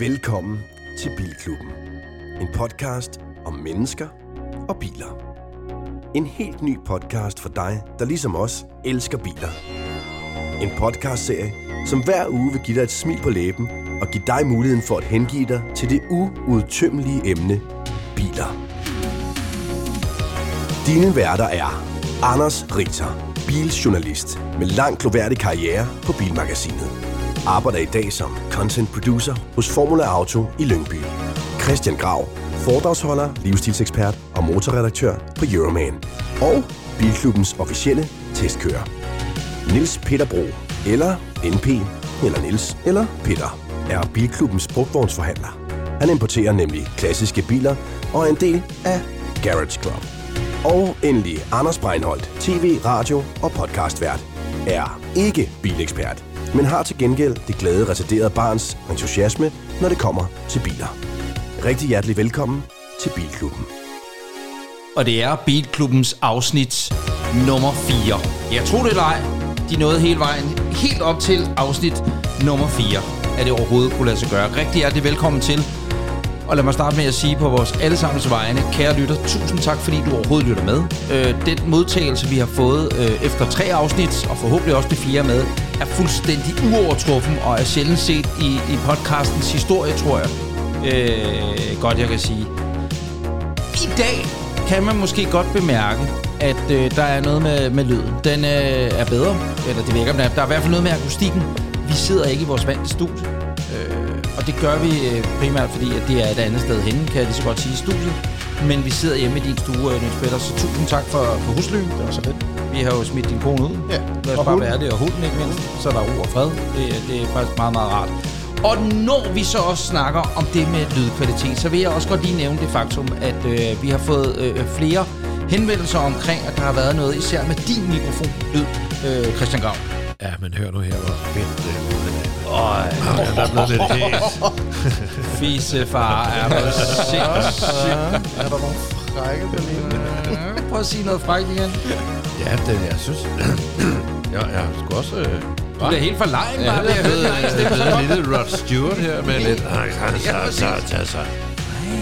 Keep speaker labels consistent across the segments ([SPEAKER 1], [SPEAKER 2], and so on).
[SPEAKER 1] Velkommen til Bilklubben. En podcast om mennesker og biler. En helt ny podcast for dig, der ligesom os elsker biler. En podcastserie, som hver uge vil give dig et smil på læben og give dig muligheden for at hengive dig til det uudtømmelige emne biler. Dine værter er Anders Ritter, biljournalist med lang gloværdig karriere på Bilmagasinet. Arbejder i dag som content producer hos Formula Auto i Lyngby. Christian Grav, foredragsholder, livsstilsekspert og motorredaktør på Euroman. Og Bilklubbens officielle testkører. Nils Peter Bro, eller NP, eller Nils, eller Peter, er Bilklubbens brugtvognsforhandler. Han importerer nemlig klassiske biler og er en del af Garage Club. Og endelig Anders Breinholt, tv, radio og podcastvært, er ikke bilekspert, men har til gengæld det glade retarderede barns entusiasme, når det kommer til biler. Rigtig hjertelig velkommen til Bilklubben.
[SPEAKER 2] og det er Bilklubbens afsnit nummer 4. Jeg tror det eller ej, de nåede hele vejen, helt op til afsnit nummer 4, Er det overhovedet kunne lade sig gøre. Rigtig hjertelig velkommen til. Og lad mig starte med at sige på vores allesammens vegne, kære lytter, tusind tak, fordi du overhovedet lytter med. Øh, den modtagelse, vi har fået øh, efter tre afsnit, og forhåbentlig også det fjerde med, er fuldstændig uovertruffen og er sjældent set i, i podcastens historie, tror jeg. Øh, godt, jeg kan sige. I dag kan man måske godt bemærke, at øh, der er noget med, med lyden. Den øh, er bedre, eller det virker, men der er, i hvert fald noget med akustikken. Vi sidder ikke i vores vante studie, øh, og det gør vi øh, primært, fordi at det er et andet sted henne, kan jeg lige så godt sige, i studiet. Men vi sidder hjemme i din stue, øh, Niels Peter, så tusind tak for, for huslyn.
[SPEAKER 3] Det var så lidt.
[SPEAKER 2] Vi har jo smidt din kone ud.
[SPEAKER 3] Ja,
[SPEAKER 2] Lad os
[SPEAKER 3] og
[SPEAKER 2] bare
[SPEAKER 3] hunden.
[SPEAKER 2] være det, og hunden ikke mindst. Så er der ro og fred. Det, det er faktisk meget, meget rart. Og når vi så også snakker om det med lydkvalitet, så vil jeg også godt lige nævne det faktum, at øh, vi har fået øh, flere henvendelser omkring, at der har været noget, især med din mikrofon, lyd, øh, Christian Grav.
[SPEAKER 4] Ja, men hør nu her, hvor fedt det er.
[SPEAKER 2] Øj,
[SPEAKER 4] Ja, der er blevet lidt hæs.
[SPEAKER 2] fisefar er du sindssygt.
[SPEAKER 3] Er der nogle frække Berliner?
[SPEAKER 2] Prøv at sige noget frækt igen.
[SPEAKER 4] Ja, det, jeg synes... ja, jeg skulle også... Øh,
[SPEAKER 2] Du er helt for lejen,
[SPEAKER 4] ja,
[SPEAKER 2] bare ved
[SPEAKER 4] jeg
[SPEAKER 2] at høre
[SPEAKER 4] jeg en lille Rod Stewart her med lidt... Så, så, så, så.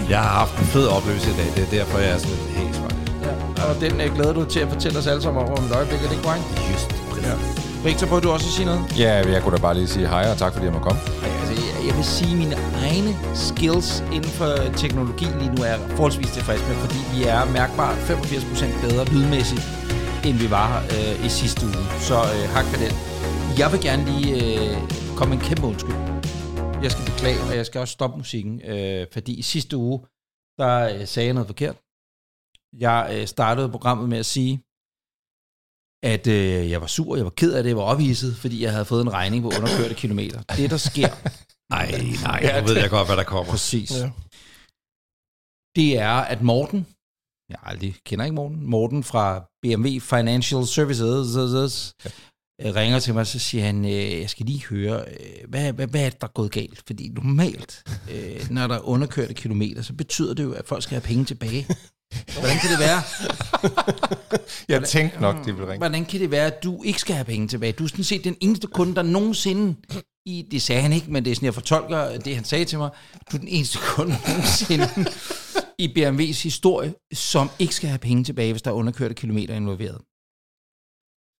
[SPEAKER 4] Jeg har haft en fed oplevelse i dag. Det er derfor, jeg er sådan lidt hæs, faktisk.
[SPEAKER 2] Ja, og den øh, glæder du til at fortælle os alle sammen om om et øjeblik, er det ikke korrekt?
[SPEAKER 4] Just
[SPEAKER 2] Ja. Victor, prøver du også at sige noget?
[SPEAKER 5] Ja, jeg kunne da bare lige sige hej, og tak fordi jeg må komme.
[SPEAKER 2] Altså, jeg, jeg vil sige, at mine egne skills inden for teknologi lige nu er forholdsvis tilfreds med, fordi vi er mærkbart 85% bedre lydmæssigt, end vi var øh, i sidste uge. Så øh, hak for den. Jeg vil gerne lige øh, komme en kæmpe undskyld. Jeg skal beklage, og jeg skal også stoppe musikken, øh, fordi i sidste uge, der øh, sagde jeg noget forkert. Jeg øh, startede programmet med at sige, at øh, jeg var sur, jeg var ked af det, jeg var ophidset, fordi jeg havde fået en regning på underkørte kilometer. Det, der sker,
[SPEAKER 4] Nej, nej, nu ved jeg godt, hvad der kommer.
[SPEAKER 2] præcis,
[SPEAKER 3] Ja.
[SPEAKER 2] det er, at Morten, jeg aldrig kender ikke Morten, Morten fra BMW Financial Services, ja. ringer til mig, så siger han, øh, jeg skal lige høre, øh, hvad, hvad, hvad er det, der er gået galt? Fordi normalt, øh, når der er underkørte kilometer, så betyder det jo, at folk skal have penge tilbage. Hvordan kan det være?
[SPEAKER 5] Jeg tænkte nok, de ville ringe.
[SPEAKER 2] Hvordan kan det være, at du ikke skal have penge tilbage? Du er sådan set den eneste kunde, der nogensinde, i, det sagde han ikke, men det er sådan, jeg fortolker det, han sagde til mig, du er den eneste kunde nogensinde i BMW's historie, som ikke skal have penge tilbage, hvis der er underkørte kilometer involveret.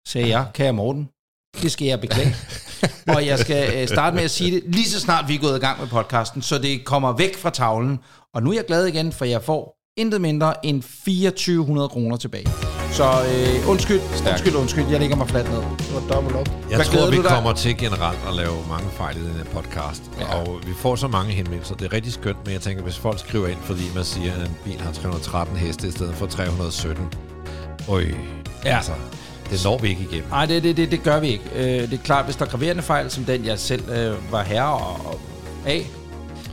[SPEAKER 2] Sagde jeg, kære Morten, det skal jeg beklage. Og jeg skal øh, starte med at sige det, lige så snart vi er gået i gang med podcasten, så det kommer væk fra tavlen. Og nu er jeg glad igen, for jeg får intet mindre end 2400 kroner tilbage. Så øh, undskyld, undskyld, undskyld, jeg lægger mig fladt ned.
[SPEAKER 3] Det var dobbelt op.
[SPEAKER 4] Jeg
[SPEAKER 2] Hvad
[SPEAKER 4] tror, vi kommer til generelt at lave mange fejl i den her podcast. Ja. Og vi får så mange henvendelser. Det er rigtig skønt, men jeg tænker, hvis folk skriver ind, fordi man siger, at en bil har 313 heste i stedet for 317. Øj,
[SPEAKER 2] Ja.
[SPEAKER 4] altså, det når vi ikke igennem.
[SPEAKER 2] Nej, det, det, det, det gør vi ikke. Øh, det er klart, hvis der er graverende fejl, som den jeg selv øh, var herre og, og af,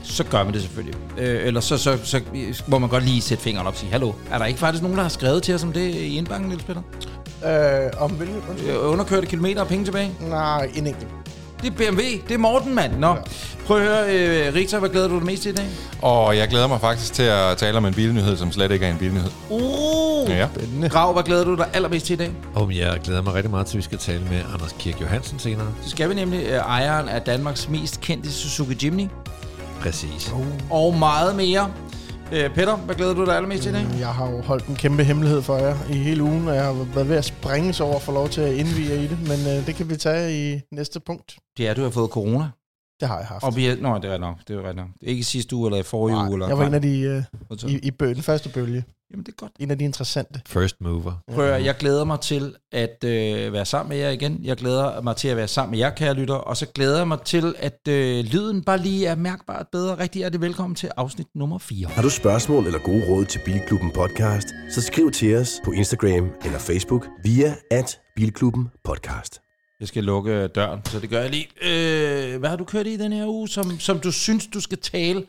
[SPEAKER 2] så gør man det selvfølgelig. Øh, eller så, så, så må man godt lige sætte fingeren op og sige, hallo, er der ikke faktisk nogen, der har skrevet til os om det i indbanken, Niels Peter?
[SPEAKER 3] Øh, om hvilket?
[SPEAKER 2] Øh, underkørte kilometer og penge tilbage?
[SPEAKER 3] Nej, en enkelt.
[SPEAKER 2] Det er BMW, det er Morten, mand. Nå, prøv at høre, øh, Rita, hvad glæder du dig mest til i dag?
[SPEAKER 5] Og jeg glæder mig faktisk til at tale om en bilnyhed, som slet ikke er en bilnyhed.
[SPEAKER 2] Uh,
[SPEAKER 5] Ja.
[SPEAKER 3] Spændende.
[SPEAKER 2] Grav, hvad glæder du dig allermest til i dag?
[SPEAKER 4] Og jeg glæder mig rigtig meget til, at vi skal tale med Anders Kirk Johansen senere.
[SPEAKER 2] Så skal vi nemlig øh, ejeren af Danmarks mest kendte Suzuki Jimny.
[SPEAKER 4] Præcis.
[SPEAKER 2] Og meget mere. Øh, Peter, hvad glæder du dig allermest til i dag?
[SPEAKER 3] Jeg har jo holdt en kæmpe hemmelighed for jer i hele ugen, og jeg har været ved at springes over for lov til at indvige jer i det, men øh, det kan vi tage i næste punkt.
[SPEAKER 2] Det er, at du har fået corona.
[SPEAKER 3] Det har jeg haft.
[SPEAKER 2] Og vi er, nå, det er nok. Det er nok. Det er ikke sidste uge eller i forrige uge. Eller
[SPEAKER 3] jeg var en af de øh,
[SPEAKER 2] I,
[SPEAKER 3] i, i bø, den første bølge.
[SPEAKER 2] Jamen, det er godt.
[SPEAKER 3] En af de interessante.
[SPEAKER 4] First mover.
[SPEAKER 2] Prøv at, jeg glæder mig til at øh, være sammen med jer igen. Jeg glæder mig til at være sammen med jer, kære lytter. Og så glæder jeg mig til, at øh, lyden bare lige er mærkbart bedre. Rigtig er det velkommen til afsnit nummer 4.
[SPEAKER 1] Har du spørgsmål eller gode råd til Bilklubben Podcast, så skriv til os på Instagram eller Facebook via at Bilklubben Podcast.
[SPEAKER 2] Jeg skal lukke døren, så det gør jeg lige. Øh, hvad har du kørt i den her uge, som, som du synes, du skal tale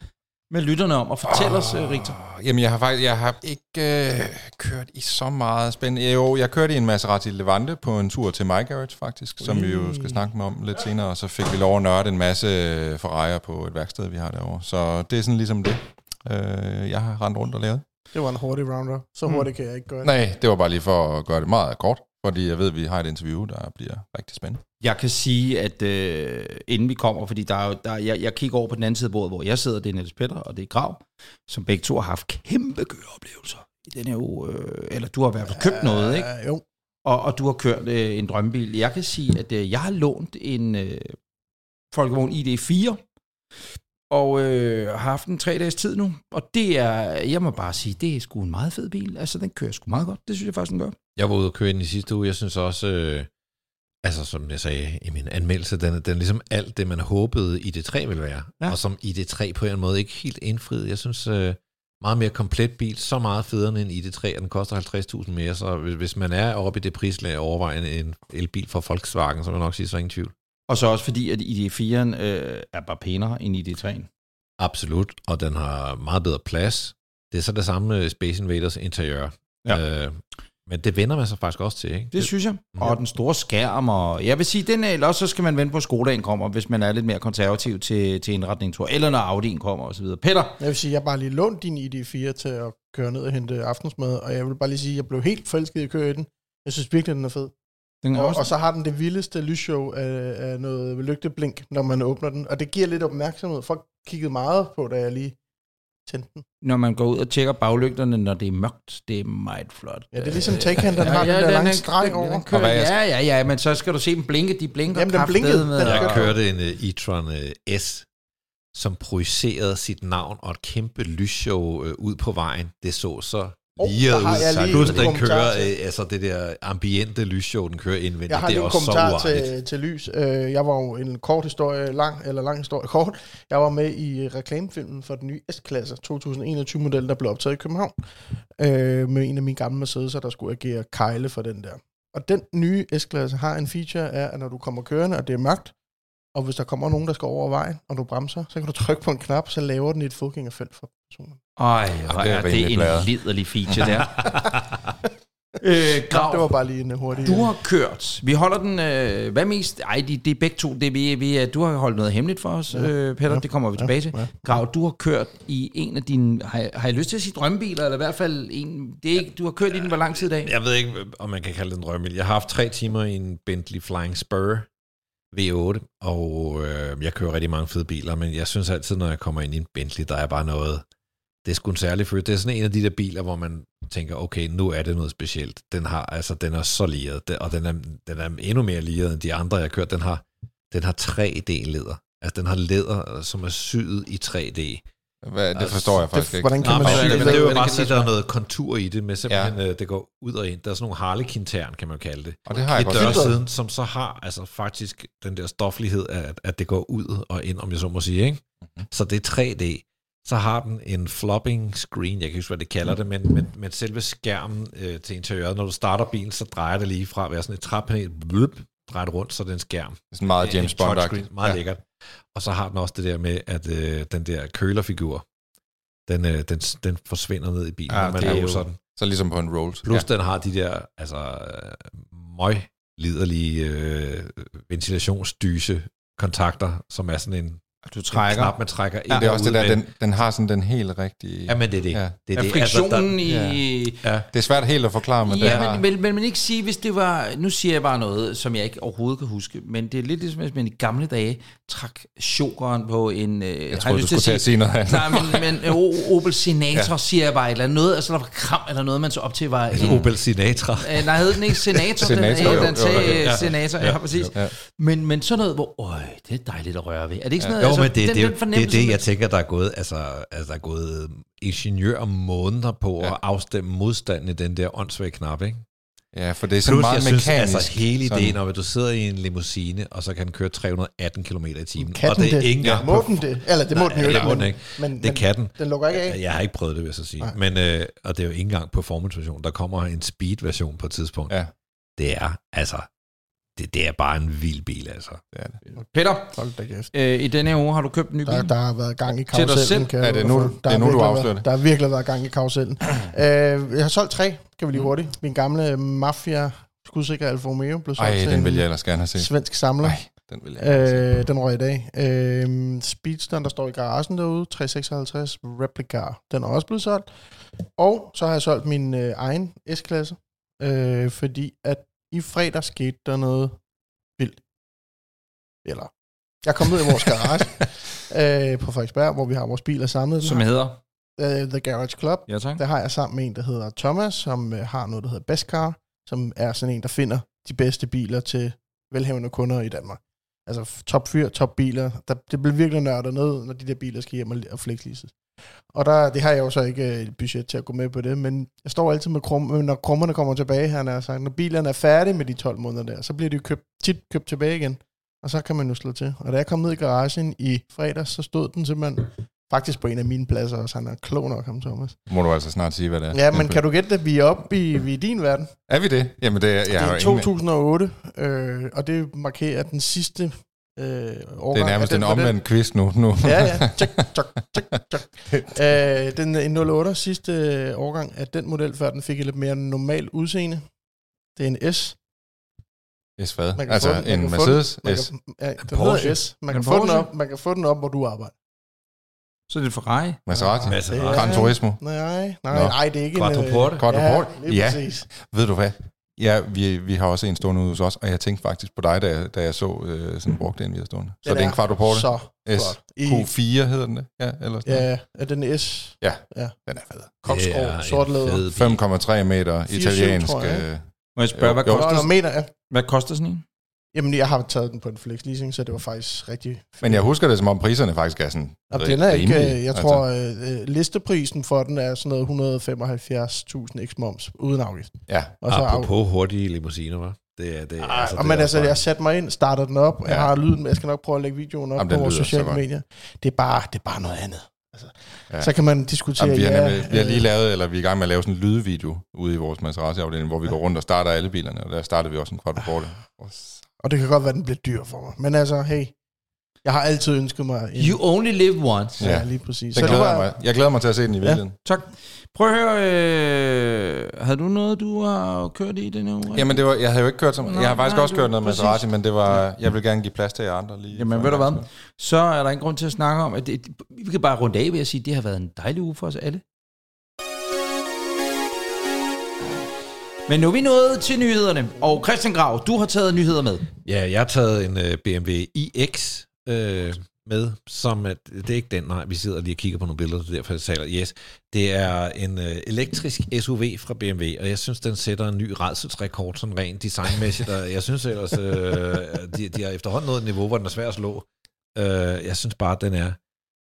[SPEAKER 2] med lytterne om? Og fortæl oh, os, øh, Rigtig.
[SPEAKER 5] Jamen, jeg har faktisk jeg har ikke øh, kørt i så meget spændende. Jo, jeg kørte i en Maserati Levante på en tur til My Garage, faktisk, som vi jo skal snakke med om lidt senere. Og så fik vi lov at nørde en masse Ferrari'er på et værksted, vi har derovre. Så det er sådan ligesom det, øh, jeg har rendt rundt og lavet.
[SPEAKER 3] Det var en hurtig rounder. Så hurtigt kan jeg ikke gøre det.
[SPEAKER 5] Nej, det var bare lige for at gøre det meget kort, fordi jeg ved, at vi har et interview, der bliver rigtig spændende.
[SPEAKER 2] Jeg kan sige, at øh, inden vi kommer, fordi der er jo, der, jeg, jeg kigger over på den anden side af bordet, hvor jeg sidder, det er Niels Petter, og det er Grav, som begge to har haft kæmpe køreoplevelser i den her uge. Øh, eller du har i hvert fald købt noget, ikke?
[SPEAKER 3] Uh, jo.
[SPEAKER 2] Og, og du har kørt øh, en drømmebil. Jeg kan sige, at øh, jeg har lånt en øh, Folkevogn ID4, og øh, har haft den tre dages tid nu. Og det er, jeg må bare sige, det er sgu en meget fed bil. Altså, den kører sgu meget godt. Det synes jeg faktisk, den gør.
[SPEAKER 4] Jeg var ude og køre den i sidste uge. Jeg synes også, øh, altså som jeg sagde i min anmeldelse, den, den er ligesom alt det, man håbede ID3 ville være.
[SPEAKER 2] Ja.
[SPEAKER 4] Og som ID3 på en måde ikke helt indfriet. Jeg synes, øh, meget mere komplet bil, så meget federe end en ID3, og den koster 50.000 mere. Så hvis, hvis man er oppe i det prislag overvejende en elbil fra Volkswagen, så vil jeg nok sige, så ingen tvivl.
[SPEAKER 2] Og så også fordi, at ID4'en øh, er bare pænere end ID3'en.
[SPEAKER 4] Absolut, og den har meget bedre plads. Det er så det samme med Space Invaders interiør.
[SPEAKER 2] Ja.
[SPEAKER 4] Øh, men det vender man sig faktisk også til, ikke?
[SPEAKER 2] Det synes jeg.
[SPEAKER 4] Ja.
[SPEAKER 2] Og den store skærm, og jeg vil sige, den er, eller også så skal man vente på, at Skodaen kommer, hvis man er lidt mere konservativ til, til indretning, tror. Eller når Audi'en kommer osv. Peter,
[SPEAKER 3] Jeg vil sige, jeg har bare lige lånt din ID4 til at køre ned og hente aftensmad, og jeg vil bare lige sige, at jeg blev helt forelsket i at køre i den. Jeg synes virkelig, den er fed.
[SPEAKER 2] den er
[SPEAKER 3] Og,
[SPEAKER 2] også...
[SPEAKER 3] og så har den det vildeste lysshow af, af noget lygteblink, når man åbner den. Og det giver lidt opmærksomhed. Folk kiggede meget på, da jeg lige tændte den.
[SPEAKER 2] når man går ud og tjekker baglygterne, når det er mørkt, det er meget flot.
[SPEAKER 3] Ja, det er ligesom Taycan, den har den der lange streg
[SPEAKER 2] den,
[SPEAKER 3] over.
[SPEAKER 2] Den kører,
[SPEAKER 5] er-
[SPEAKER 2] ja, ja, ja, men så skal du se dem blinke. De blinker
[SPEAKER 3] Jamen, den blinkede. Den er
[SPEAKER 4] Jeg kørte en uh, e-tron uh, S, som projicerede sit navn og et kæmpe lysshow uh, ud på vejen. Det så så
[SPEAKER 3] Oh,
[SPEAKER 4] lige
[SPEAKER 3] har jeg lige
[SPEAKER 4] Plus den kører,
[SPEAKER 3] til.
[SPEAKER 4] uh, altså det der ambiente lysshow, den kører indvendigt.
[SPEAKER 3] Jeg har
[SPEAKER 4] det
[SPEAKER 3] lige
[SPEAKER 4] er
[SPEAKER 3] en
[SPEAKER 4] også så
[SPEAKER 3] kommentar
[SPEAKER 4] uartigt.
[SPEAKER 3] til, til lys. Øh, Jeg var jo en kort historie, lang, eller lang historie kort. Jeg var med i reklamefilmen for den nye S-klasse 2021-model, der blev optaget i København. Øh, med en af mine gamle Mercedes'er, der skulle agere kejle for den der. Og den nye S-klasse har en feature af, at når du kommer kørende, og det er mørkt, og hvis der kommer nogen, der skal over vejen, og du bremser, så kan du trykke på en knap, så laver den et fodgængerfelt for personen.
[SPEAKER 2] Ej, hvor
[SPEAKER 5] det er
[SPEAKER 2] det
[SPEAKER 5] rimelig
[SPEAKER 2] en
[SPEAKER 5] blæret.
[SPEAKER 2] liderlig feature der. øh,
[SPEAKER 3] Det
[SPEAKER 2] Grav,
[SPEAKER 3] var bare lige en hurtig...
[SPEAKER 2] du har kørt. Vi holder den... Øh, hvad mest? Ej, det de er begge to. Det, vi, vi, du har holdt noget hemmeligt for os,
[SPEAKER 3] Ja.
[SPEAKER 2] øh, Peter.
[SPEAKER 3] Ja.
[SPEAKER 2] Det kommer vi tilbage til.
[SPEAKER 3] ja.
[SPEAKER 2] Grav, du har kørt i en af dine... Har, jeg- har jeg lyst til at sige drømmebiler? Eller i hvert fald en... Det er ikke, du har kørt i den hvor lang tid i dag?
[SPEAKER 4] Jeg ved ikke, om man kan kalde det en drømmebil. Jeg har haft tre timer i en Bentley Flying Spur V8, og øh, jeg kører rigtig mange fede biler, men jeg synes altid, når jeg kommer ind i en Bentley, der er bare noget... Det er sgu en særlig følelse. Det er sådan en af de der biler, hvor man tænker, okay, nu er det noget specielt. Den har, altså, den er så liret, den- og den er, den er endnu mere liret end de andre, jeg har kørt. Den har, den har 3D-læder. Altså, den har læder, som er syet i 3D.
[SPEAKER 5] Hvad, det forstår jeg faktisk
[SPEAKER 3] Det,
[SPEAKER 5] ikke.
[SPEAKER 3] hvordan kan
[SPEAKER 4] Nå,
[SPEAKER 3] man
[SPEAKER 4] men,
[SPEAKER 3] sige
[SPEAKER 4] men,
[SPEAKER 3] det?
[SPEAKER 4] det er jo bare sige, der er noget kontur i det, med simpelthen, ja. det går ud og ind. Der er sådan nogle harlekintern, kan man kalde det.
[SPEAKER 5] Og det har jeg godt
[SPEAKER 4] dør
[SPEAKER 5] set.
[SPEAKER 4] siden, som så har altså faktisk den der stoflighed, at, at det går ud og ind, om jeg så må sige. Ikke?
[SPEAKER 5] Mhm.
[SPEAKER 4] Så det er 3D. Så har den en flopping screen, jeg kan ikke huske, hvad det kalder det, men, men, men selve skærmen øh, til interiøret, når du starter bilen, så drejer det lige fra at være sådan et træpanel, bløb, drejer det rundt, så det er en skærm.
[SPEAKER 5] Det er sådan meget James bond
[SPEAKER 4] Meget ja. lækkert. Og så har den også det der med, at øh, den der kølerfigur, den, øh, den, den forsvinder ned i bilen,
[SPEAKER 5] Ja,
[SPEAKER 4] man
[SPEAKER 5] det er jo-
[SPEAKER 4] sådan.
[SPEAKER 5] Så ligesom på en Rolls.
[SPEAKER 4] Plus ja. den har de der altså, møg liderlige øh, ventilationsdyse kontakter, som er sådan en
[SPEAKER 2] Du trækker.
[SPEAKER 4] knap, man trækker ind
[SPEAKER 5] Det er
[SPEAKER 4] og
[SPEAKER 5] også det der, den, den har sådan den helt rigtige...
[SPEAKER 4] Ja, men det er det.
[SPEAKER 5] Ja.
[SPEAKER 4] det, er
[SPEAKER 2] Ja,
[SPEAKER 4] det.
[SPEAKER 2] friktionen
[SPEAKER 4] Altså,
[SPEAKER 2] i...
[SPEAKER 4] der, ja.
[SPEAKER 5] Det er svært helt at forklare, men det
[SPEAKER 2] Ja,
[SPEAKER 5] har...
[SPEAKER 2] men, men, men man ikke sige, hvis det var... Nu siger jeg bare noget, som jeg ikke overhovedet kan huske, men det er lidt ligesom, hvis man i gamle dage trak chokeren på en... Øh,
[SPEAKER 5] Jeg troede, du skulle til at sige noget andet.
[SPEAKER 2] Nej, men, men øh, Opel Senator, ja. siger jeg bare et eller andet. Noget, altså der var kram, eller noget, man så op til var...
[SPEAKER 4] En Opel Sinatra.
[SPEAKER 2] Øh, nej, hed den ikke Senator?
[SPEAKER 5] Senator,
[SPEAKER 2] den,
[SPEAKER 5] jo, jo,
[SPEAKER 2] den sagde
[SPEAKER 5] jo, jo.
[SPEAKER 2] ja, Senator, ja, præcis.
[SPEAKER 5] Ja.
[SPEAKER 2] Men, men sådan noget, hvor, øj, det er dejligt at røre ved. Er det ikke sådan
[SPEAKER 4] Jo,
[SPEAKER 2] noget?
[SPEAKER 4] men det,
[SPEAKER 2] den,
[SPEAKER 4] det,
[SPEAKER 2] den
[SPEAKER 4] det, det er
[SPEAKER 2] fornemmelse,
[SPEAKER 4] det, jeg tænker, der er gået, altså, altså der er gået ingeniør måneder på ja. at afstemme modstanden i den der åndssvage knap, ikke?
[SPEAKER 5] Ja, for det er sådan
[SPEAKER 4] Plus,
[SPEAKER 5] meget
[SPEAKER 4] jeg synes,
[SPEAKER 5] mekanisk.
[SPEAKER 4] altså hele ideen
[SPEAKER 5] sådan.
[SPEAKER 4] om, at du sidder i en limousine, og så kan den køre 318 km i timen.
[SPEAKER 3] Kan
[SPEAKER 4] og
[SPEAKER 3] den
[SPEAKER 4] det er
[SPEAKER 3] det?
[SPEAKER 4] ikke engang
[SPEAKER 3] Må
[SPEAKER 4] på-
[SPEAKER 3] den det? Eller det må
[SPEAKER 4] Nej,
[SPEAKER 3] den jo ikke. men-
[SPEAKER 4] ikke.
[SPEAKER 3] Men,
[SPEAKER 4] Det
[SPEAKER 3] men
[SPEAKER 4] kan den.
[SPEAKER 3] Den lukker ikke af.
[SPEAKER 4] Jeg har ikke prøvet det, vil jeg så sige.
[SPEAKER 3] Nej.
[SPEAKER 4] Men, øh, og det er jo ikke engang performance-version. Der kommer en speed-version på et tidspunkt.
[SPEAKER 5] Ja,
[SPEAKER 4] Det er, altså, det, det er bare en vild bil, altså.
[SPEAKER 5] det er det.
[SPEAKER 2] Peter,
[SPEAKER 3] Hold da kæft.
[SPEAKER 2] øh, i denne her uge har du købt en ny bil.
[SPEAKER 3] Der, der har været gang i
[SPEAKER 2] Til dig
[SPEAKER 3] karusellen.
[SPEAKER 2] selv?
[SPEAKER 3] kan jeg
[SPEAKER 5] Ja, det er nu- det
[SPEAKER 3] Der
[SPEAKER 5] er
[SPEAKER 3] har
[SPEAKER 5] nu, du
[SPEAKER 3] virkelig
[SPEAKER 5] afslører
[SPEAKER 3] været-
[SPEAKER 5] det.
[SPEAKER 3] Der har virkelig været gang i karusellen. øh, jeg har solgt tre, kan vi lige hurtigt. Min gamle Mafia skudsikre Alfa Romeo blev solgt
[SPEAKER 5] Ej,
[SPEAKER 3] til
[SPEAKER 5] den vil jeg ellers gerne have set.
[SPEAKER 3] svensk samler.
[SPEAKER 5] Ej, den vil jeg gerne.
[SPEAKER 3] Øh, den røg i dag. Øh, Speedsteren, der står i garagen derude, 356 Replica, den er også blevet solgt. Og så har jeg solgt min øh, egen S-klasse, øh, fordi at i fredag skete der noget vildt. Eller, jeg kom ned i vores garage øh, på Frederiksberg, hvor vi har vores biler samlet.
[SPEAKER 2] Som
[SPEAKER 3] har-
[SPEAKER 2] hedder...
[SPEAKER 3] øh, The Garage Club.
[SPEAKER 2] Ja, tak.
[SPEAKER 3] Der har jeg sammen med en, der hedder Thomas, som øh, har noget, der hedder Best Car, som er sådan en, der finder de bedste biler til velhavende kunder i Danmark. Altså top fyr, top biler. Der, det bliver virkelig nørdet ned, når de der biler skal hjem og, og flexleases. Og der, det har jeg jo så ikke øh, et budget til at gå med på det, men jeg står altid med krum, men når krummerne kommer tilbage, han har sagt, når bilerne er færdige med de 12 måneder der, så bliver de jo købt, tit købt tilbage igen, og så kan man jo slå til. Og da jeg kom ned i garagen i fredags, så stod den simpelthen faktisk på en af mine pladser, og han er klog nok, ham Thomas.
[SPEAKER 5] Må du altså snart sige, hvad det er.
[SPEAKER 3] Ja, men kan du gætte det? Vi er oppe i, vi er i din verden.
[SPEAKER 5] Er vi det? Jamen, det er, jeg
[SPEAKER 3] det er
[SPEAKER 5] jo ingen...
[SPEAKER 3] 2008, øh, og det markerer den sidste øh.
[SPEAKER 5] Det er nærmest en
[SPEAKER 3] den model.
[SPEAKER 5] omvendt quiz nu. nu.
[SPEAKER 3] Ja, ja. Tjek, tjek, tjek, tjek. øh, den en 08 sidste øh, årgang af den model, før den fik et lidt mere normal udseende. Det er en S.
[SPEAKER 5] S hvad? Altså
[SPEAKER 3] få den-
[SPEAKER 5] en Mercedes
[SPEAKER 3] den,
[SPEAKER 5] S.
[SPEAKER 3] Kan, ja, den
[SPEAKER 4] Porsche.
[SPEAKER 3] hedder S. Man kan,
[SPEAKER 2] En
[SPEAKER 3] få den op, man kan få den op, hvor du arbejder.
[SPEAKER 2] Så er det Ferrari.
[SPEAKER 5] Maserati.
[SPEAKER 4] Maserati.
[SPEAKER 3] Ja.
[SPEAKER 5] Gran Turismo.
[SPEAKER 3] Nej, nej, nej, det er ikke
[SPEAKER 4] Quattroporte.
[SPEAKER 3] en...
[SPEAKER 5] Quattroporte.
[SPEAKER 3] Ja, lige
[SPEAKER 5] Ja.
[SPEAKER 3] præcis.
[SPEAKER 5] Ved du hvad? Ja, vi, vi har også en stående ude hos os, og jeg tænkte faktisk på dig, da jeg, da jeg så øh, sådan brugt en, vi har stående. Så
[SPEAKER 3] Den
[SPEAKER 5] det er en quadruporte.
[SPEAKER 3] Så
[SPEAKER 5] S.
[SPEAKER 3] flot. I,
[SPEAKER 5] Q4 hedder den det? Ja, eller sådan
[SPEAKER 3] ja, er den S.
[SPEAKER 5] Den er fed.
[SPEAKER 4] Er
[SPEAKER 3] Kopskrog,
[SPEAKER 4] en
[SPEAKER 3] sort læder.
[SPEAKER 4] fed bil.
[SPEAKER 5] 5,3 meter
[SPEAKER 3] 4,7
[SPEAKER 5] italiensk.
[SPEAKER 3] tror jeg,
[SPEAKER 5] øh,
[SPEAKER 2] Må jeg spørge,
[SPEAKER 5] Jo,
[SPEAKER 2] hvad,
[SPEAKER 5] jo.
[SPEAKER 2] Koster,
[SPEAKER 3] meter, ja.
[SPEAKER 2] hvad koster sådan en?
[SPEAKER 3] Jamen, jeg har taget den på en flex leasing, så det var faktisk rigtig
[SPEAKER 5] Men jeg husker det, som om priserne faktisk er sådan
[SPEAKER 3] Og den er ikke,
[SPEAKER 5] rimelige.
[SPEAKER 3] øh, jeg tror, øh, øh, listeprisen for den er sådan noget 175.000 x moms uden afgift.
[SPEAKER 5] Ja,
[SPEAKER 3] Og så af,
[SPEAKER 4] Apropos hurtige limousiner, hva'? Det er det.
[SPEAKER 3] ah,
[SPEAKER 4] altså,
[SPEAKER 3] og
[SPEAKER 4] det
[SPEAKER 3] men
[SPEAKER 4] er
[SPEAKER 3] altså,
[SPEAKER 4] bare-
[SPEAKER 3] jeg satte mig ind, startede den op, ja. jeg
[SPEAKER 5] Ja.
[SPEAKER 3] har lyden, jeg skal nok prøve at lægge videoen op
[SPEAKER 5] Jamen,
[SPEAKER 3] på vores sociale medier. Det er bare, det er bare noget andet. Altså,
[SPEAKER 5] Ja.
[SPEAKER 3] ja. Så kan man diskutere,
[SPEAKER 5] Jamen, vi, har
[SPEAKER 3] ja,
[SPEAKER 5] nemlig, vi har lige
[SPEAKER 3] øh,
[SPEAKER 5] lavet, eller vi er i gang med at lave sådan en lydvideo ude i vores Maserati-afdeling, hvor vi går rundt og starter alle bilerne, og der startede vi også en quadruporte.
[SPEAKER 3] Og det kan godt være, den bliver dyr for mig. Men altså, hey, jeg har altid ønsket mig en...
[SPEAKER 2] You only live once.
[SPEAKER 3] ja,
[SPEAKER 5] Ja.
[SPEAKER 3] lige præcis.
[SPEAKER 5] Den
[SPEAKER 3] det
[SPEAKER 5] glæder jeg, mig. jeg glæder mig til at se den i virkeligheden.
[SPEAKER 2] Tak. Prøv at høre, øh, havde du noget, du har kørt i denne uge?
[SPEAKER 5] Jamen, det var, jeg havde jo ikke kørt så meget. Jeg har faktisk
[SPEAKER 2] nej,
[SPEAKER 5] også
[SPEAKER 2] du-
[SPEAKER 5] kørt noget med. Maserati, men det var, jeg vil gerne give plads til jer andre lige.
[SPEAKER 2] Jamen, ved du
[SPEAKER 5] en
[SPEAKER 2] hvad? Så er der ingen grund til at snakke om, at det, vi kan bare runde af ved at sige, at det har været en dejlig uge for os alle. Men nu er vi nået til nyhederne, og Christian Grav, du har taget nyheder med.
[SPEAKER 4] Ja, jeg har taget en øh, uh, BMW iX øh, med, som at, det er ikke den, nej, vi sidder lige og kigger på nogle billeder, det derfor jeg taler, yes. Det er en uh, elektrisk SUV fra BMW, og jeg synes, den sætter en ny redselsrekord, sådan rent designmæssigt, og jeg synes ellers, øh, de, de har efterhånden nået et niveau, hvor den er svær at slå. Øh, jeg synes bare, at den er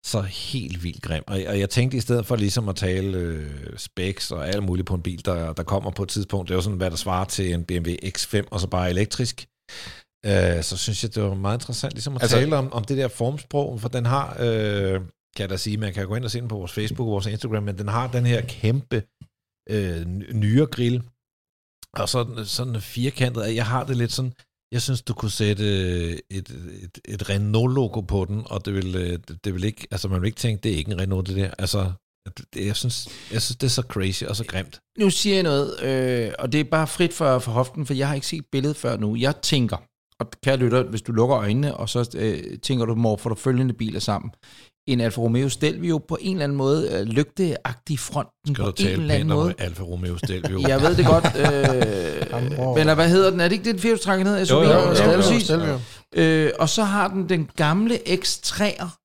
[SPEAKER 4] så helt vildt grim. Og, og jeg tænkte, i stedet for ligesom at tale øh, specs og alt muligt på en bil, der, der kommer på et tidspunkt, det er jo sådan, hvad der svarer til en BMW X5, og så bare elektrisk, øh, så synes jeg, det var meget interessant ligesom at
[SPEAKER 5] Altså-
[SPEAKER 4] tale om, om det der formsprog, for den har, øh, kan jeg da sige, man kan gå ind og se den på vores Facebook og vores Instagram, men den har den her kæmpe øh, nyere grill, og sådan, sådan firkantet, jeg har det lidt sådan, jeg synes, du kunne sætte øh, et, et, et Renault-logo på den, og det vil, øh, det vil ikke, altså man vil ikke tænke, det er ikke en Renault, det der. Altså, det, jeg, synes, jeg synes, det er så crazy og så grimt.
[SPEAKER 2] Nu siger jeg noget, øh, og det er bare frit for, for hoften, for jeg har ikke set billedet før nu. Jeg tænker, og kære lytter, hvis du lukker øjnene, og så øh, tænker du, mor, får du følgende biler sammen. En Alfa Romeo Stelvio på en eller anden måde øh, lygteagtig fronten
[SPEAKER 4] Skal
[SPEAKER 2] på en eller anden måde.
[SPEAKER 4] Alfa Romeo Stelvio?
[SPEAKER 2] Jeg ved det godt. Øh, men hvad hedder den? Er det ikke den firehjulstrækker ned? SUV?
[SPEAKER 4] Jo, jo, jo, jo,
[SPEAKER 2] Stelvio.
[SPEAKER 4] jo.
[SPEAKER 3] Stelvio, Stelvio.
[SPEAKER 2] Øh, og så har den den gamle X3'er